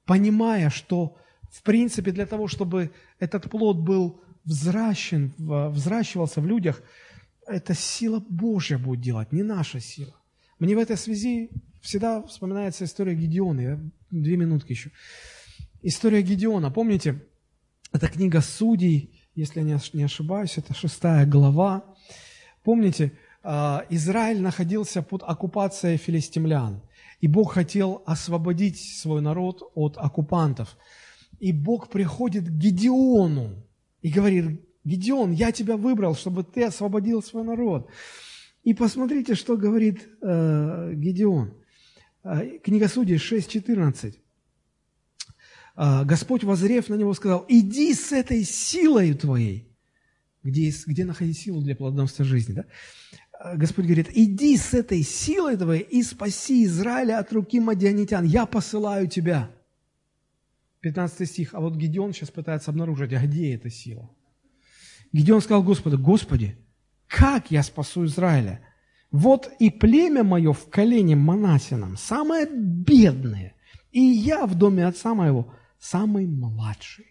Speaker 1: понимая, что в принципе, для того, чтобы этот плод был взращен, взращивался в людях, это сила Божья будет делать, не наша сила. Мне в этой связи всегда вспоминается история Гедеона. Я, две минутки еще. История Гедеона. Помните, это книга Судей, если я не ошибаюсь, это шестая глава. Помните, а, Израиль находился под оккупацией филистимлян, и Бог хотел освободить свой народ от оккупантов – и Бог приходит к Гедеону и говорит, Гедеон, я тебя выбрал, чтобы ты освободил свой народ. И посмотрите, что говорит э, Гедеон. Э, книга Судей 6.14. Э, Господь, возрев на него, сказал, иди с этой силой твоей. Где, где находить силу для плодоносной жизни? Да? Э, Господь говорит, иди с этой силой твоей и спаси Израиля от руки мадианитян. Я посылаю тебя. 15 стих. А вот Гедеон сейчас пытается обнаружить, а где эта сила? Гедеон сказал Господу, Господи, как я спасу Израиля? Вот и племя мое в колене Манасином, самое бедное, и я в доме отца моего самый младший.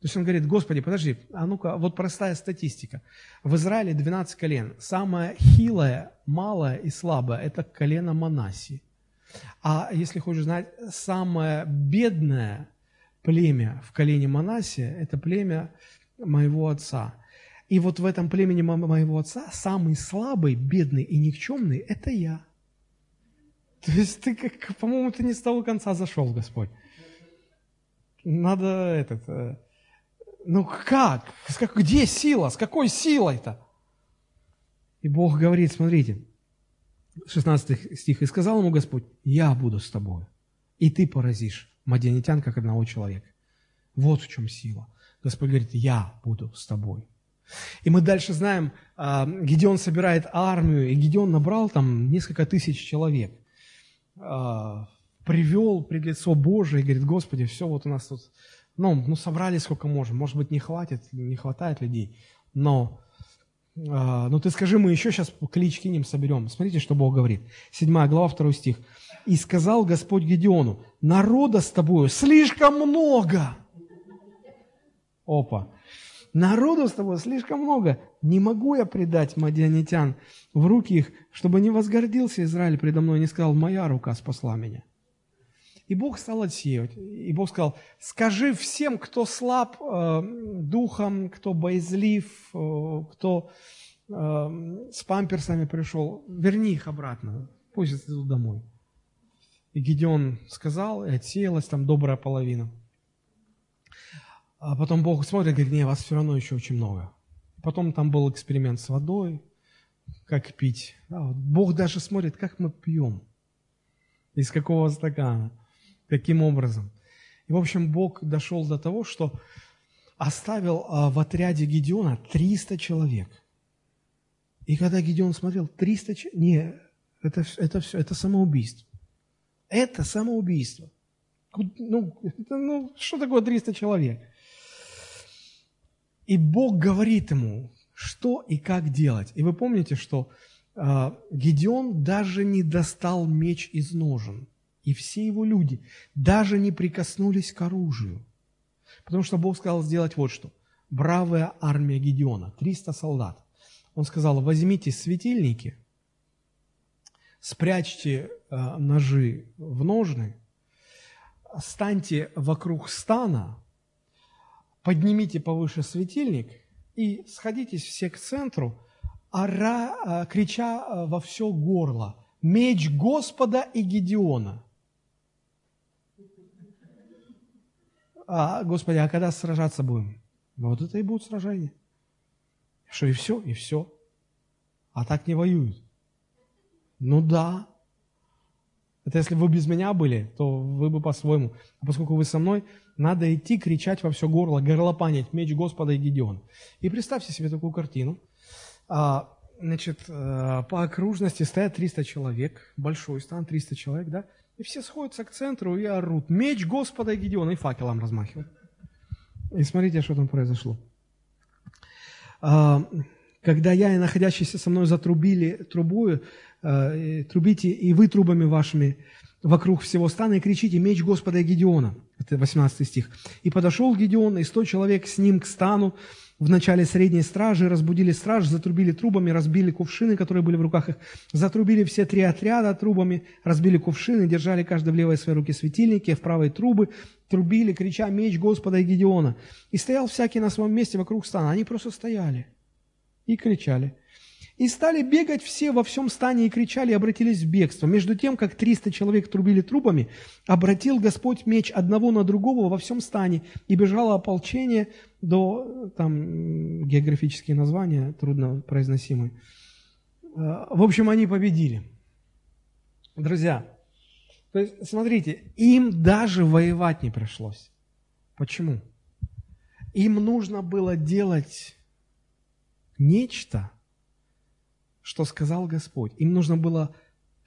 Speaker 1: То есть он говорит, Господи, подожди, а ну-ка, вот простая статистика. В Израиле 12 колен. Самое хилое, малое и слабое – это колено Манаси. А если хочешь знать, самое бедное племя в колене Манаси – это племя моего отца. И вот в этом племени моего отца самый слабый, бедный и никчемный – это я. То есть ты, как, по-моему, ты не с того конца зашел, Господь. Надо этот... Э, ну как? Где сила? С какой силой-то? И Бог говорит, смотрите, 16 стих, «И сказал ему Господь, я буду с тобой, и ты поразишь мадианитян, как одного человека». Вот в чем сила. Господь говорит, я буду с тобой. И мы дальше знаем, а, Гедеон собирает армию, и Гедеон набрал там несколько тысяч человек. А, привел пред лицо Божие и говорит, Господи, все вот у нас тут, ну, ну собрали сколько можем, может быть, не хватит, не хватает людей, но, ну ты скажи, мы еще сейчас клич кинем, соберем. Смотрите, что Бог говорит. Седьмая глава, второй стих. «И сказал Господь Гедеону, народа с тобою слишком много». Опа. Народу с тобой слишком много. Не могу я предать мадианитян в руки их, чтобы не возгордился Израиль предо мной и не сказал, моя рука спасла меня. И Бог стал отсеивать. И Бог сказал, скажи всем, кто слаб э, духом, кто боязлив, э, кто э, с памперсами пришел, верни их обратно, пусть идут домой. И Гедеон сказал, и отсеялась там добрая половина – а потом Бог смотрит и говорит, не, вас все равно еще очень много. Потом там был эксперимент с водой, как пить. Да, вот Бог даже смотрит, как мы пьем, из какого стакана, каким образом. И, в общем, Бог дошел до того, что оставил а, в отряде Гедеона 300 человек. И когда Гедеон смотрел, 300 человек, не, это, это все, это самоубийство. Это самоубийство. Ну, это, ну, что такое 300 человек? И Бог говорит ему, что и как делать. И вы помните, что э, Гедеон даже не достал меч из ножен. И все его люди даже не прикоснулись к оружию. Потому что Бог сказал сделать вот что. Бравая армия Гедеона, 300 солдат. Он сказал, возьмите светильники, спрячьте э, ножи в ножны, станьте вокруг стана, поднимите повыше светильник и сходитесь все к центру, ора, а, крича а, во все горло «Меч Господа и Гедеона». А, Господи, а когда сражаться будем? Вот это и будет сражение. Что и все, и все. А так не воюют. Ну да. Это если бы вы без меня были, то вы бы по-своему. А поскольку вы со мной, надо идти, кричать во все горло, горлопанить меч Господа и Гедеон. И представьте себе такую картину. А, значит, э, по окружности стоят 300 человек, большой стан, 300 человек, да? И все сходятся к центру и орут. Меч Господа Гедеона, и факелом размахивают. И смотрите, что там произошло. А, когда я и находящиеся со мной затрубили трубою, э, трубите и вы трубами вашими вокруг всего стана и кричите «Меч Господа Гедеона». Это 18 стих. «И подошел Гедеон, и сто человек с ним к стану в начале средней стражи, разбудили страж, затрубили трубами, разбили кувшины, которые были в руках их, затрубили все три отряда трубами, разбили кувшины, держали каждый в левой своей руке светильники, в правой трубы, трубили, крича «Меч Господа и Гедеона». И стоял всякий на своем месте вокруг стана. Они просто стояли и кричали – и стали бегать все во всем стане и кричали, и обратились в бегство. Между тем, как триста человек трубили трубами, обратил Господь меч одного на другого во всем стане, и бежало ополчение до там географические названия, трудно произносимые. Э, в общем, они победили. Друзья, то есть, смотрите, им даже воевать не пришлось. Почему? Им нужно было делать нечто, что сказал Господь. Им нужно было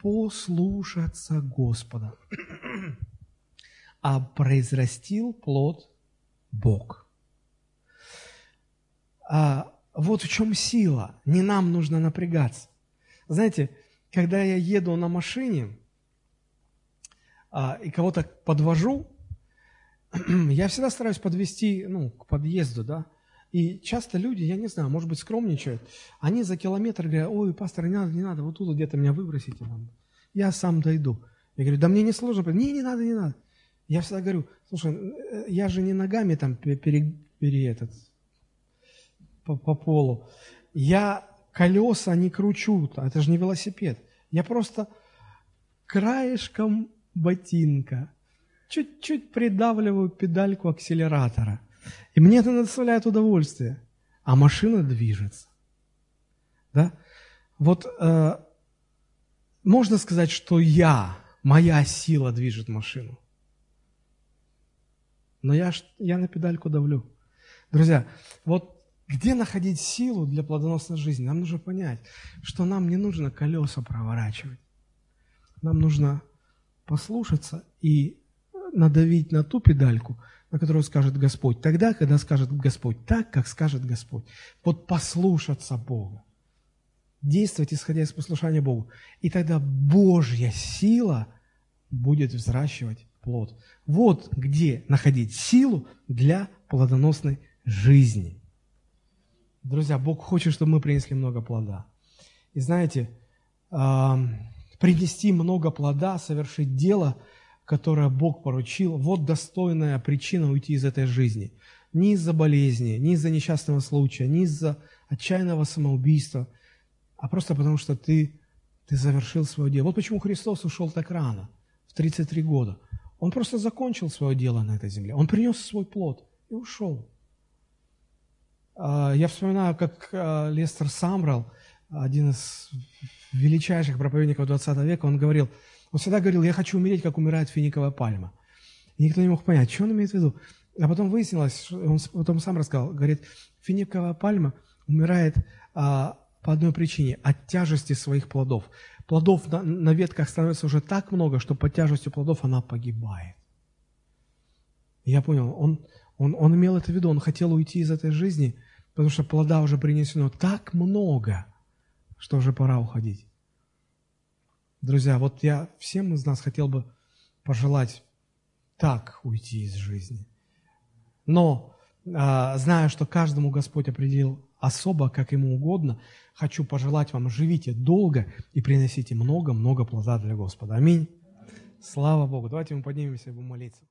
Speaker 1: послушаться Господа. А произрастил плод Бог. А вот в чем сила. Не нам нужно напрягаться. Знаете, когда я еду на машине а, и кого-то подвожу, я всегда стараюсь подвести ну, к подъезду, да, и часто люди, я не знаю, может быть, скромничают, они за километр говорят, ой, пастор, не надо, не надо, вот тут где-то меня выбросите. Там. Я сам дойду. Я говорю, да мне не сложно. Не, не надо, не надо. Я всегда говорю, слушай, э, я же не ногами там пере, пере этот, по, по полу. Я колеса не кручу, это же не велосипед. Я просто краешком ботинка чуть-чуть придавливаю педальку акселератора. И мне это доставляет удовольствие. А машина движется. Да? Вот э, можно сказать, что я, моя сила движет машину. Но я, я на педальку давлю. Друзья, вот где находить силу для плодоносной жизни? Нам нужно понять, что нам не нужно колеса проворачивать. Нам нужно послушаться и надавить на ту педальку, на которую скажет Господь, тогда, когда скажет Господь, так, как скажет Господь. Вот послушаться Бога, действовать, исходя из послушания Богу. И тогда Божья сила будет взращивать плод. Вот где находить силу для плодоносной жизни. Друзья, Бог хочет, чтобы мы принесли много плода. И знаете, принести много плода, совершить дело – которое Бог поручил, вот достойная причина уйти из этой жизни. Не из-за болезни, не из-за несчастного случая, не из-за отчаянного самоубийства, а просто потому, что ты, ты завершил свое дело. Вот почему Христос ушел так рано, в 33 года. Он просто закончил свое дело на этой земле. Он принес свой плод и ушел. А, я вспоминаю, как а, Лестер Самрал, один из величайших проповедников 20 века, он говорил – он всегда говорил, я хочу умереть, как умирает финиковая пальма. И никто не мог понять, что он имеет в виду. А потом выяснилось, он потом сам рассказал, говорит, финиковая пальма умирает а, по одной причине – от тяжести своих плодов. Плодов на, на ветках становится уже так много, что под тяжестью плодов она погибает. Я понял, он, он, он имел это в виду, он хотел уйти из этой жизни, потому что плода уже принесено так много, что уже пора уходить. Друзья, вот я всем из нас хотел бы пожелать так уйти из жизни. Но, а, зная, что каждому Господь определил особо, как ему угодно, хочу пожелать вам, живите долго и приносите много-много плода для Господа. Аминь. Слава Богу. Давайте мы поднимемся и будем молиться.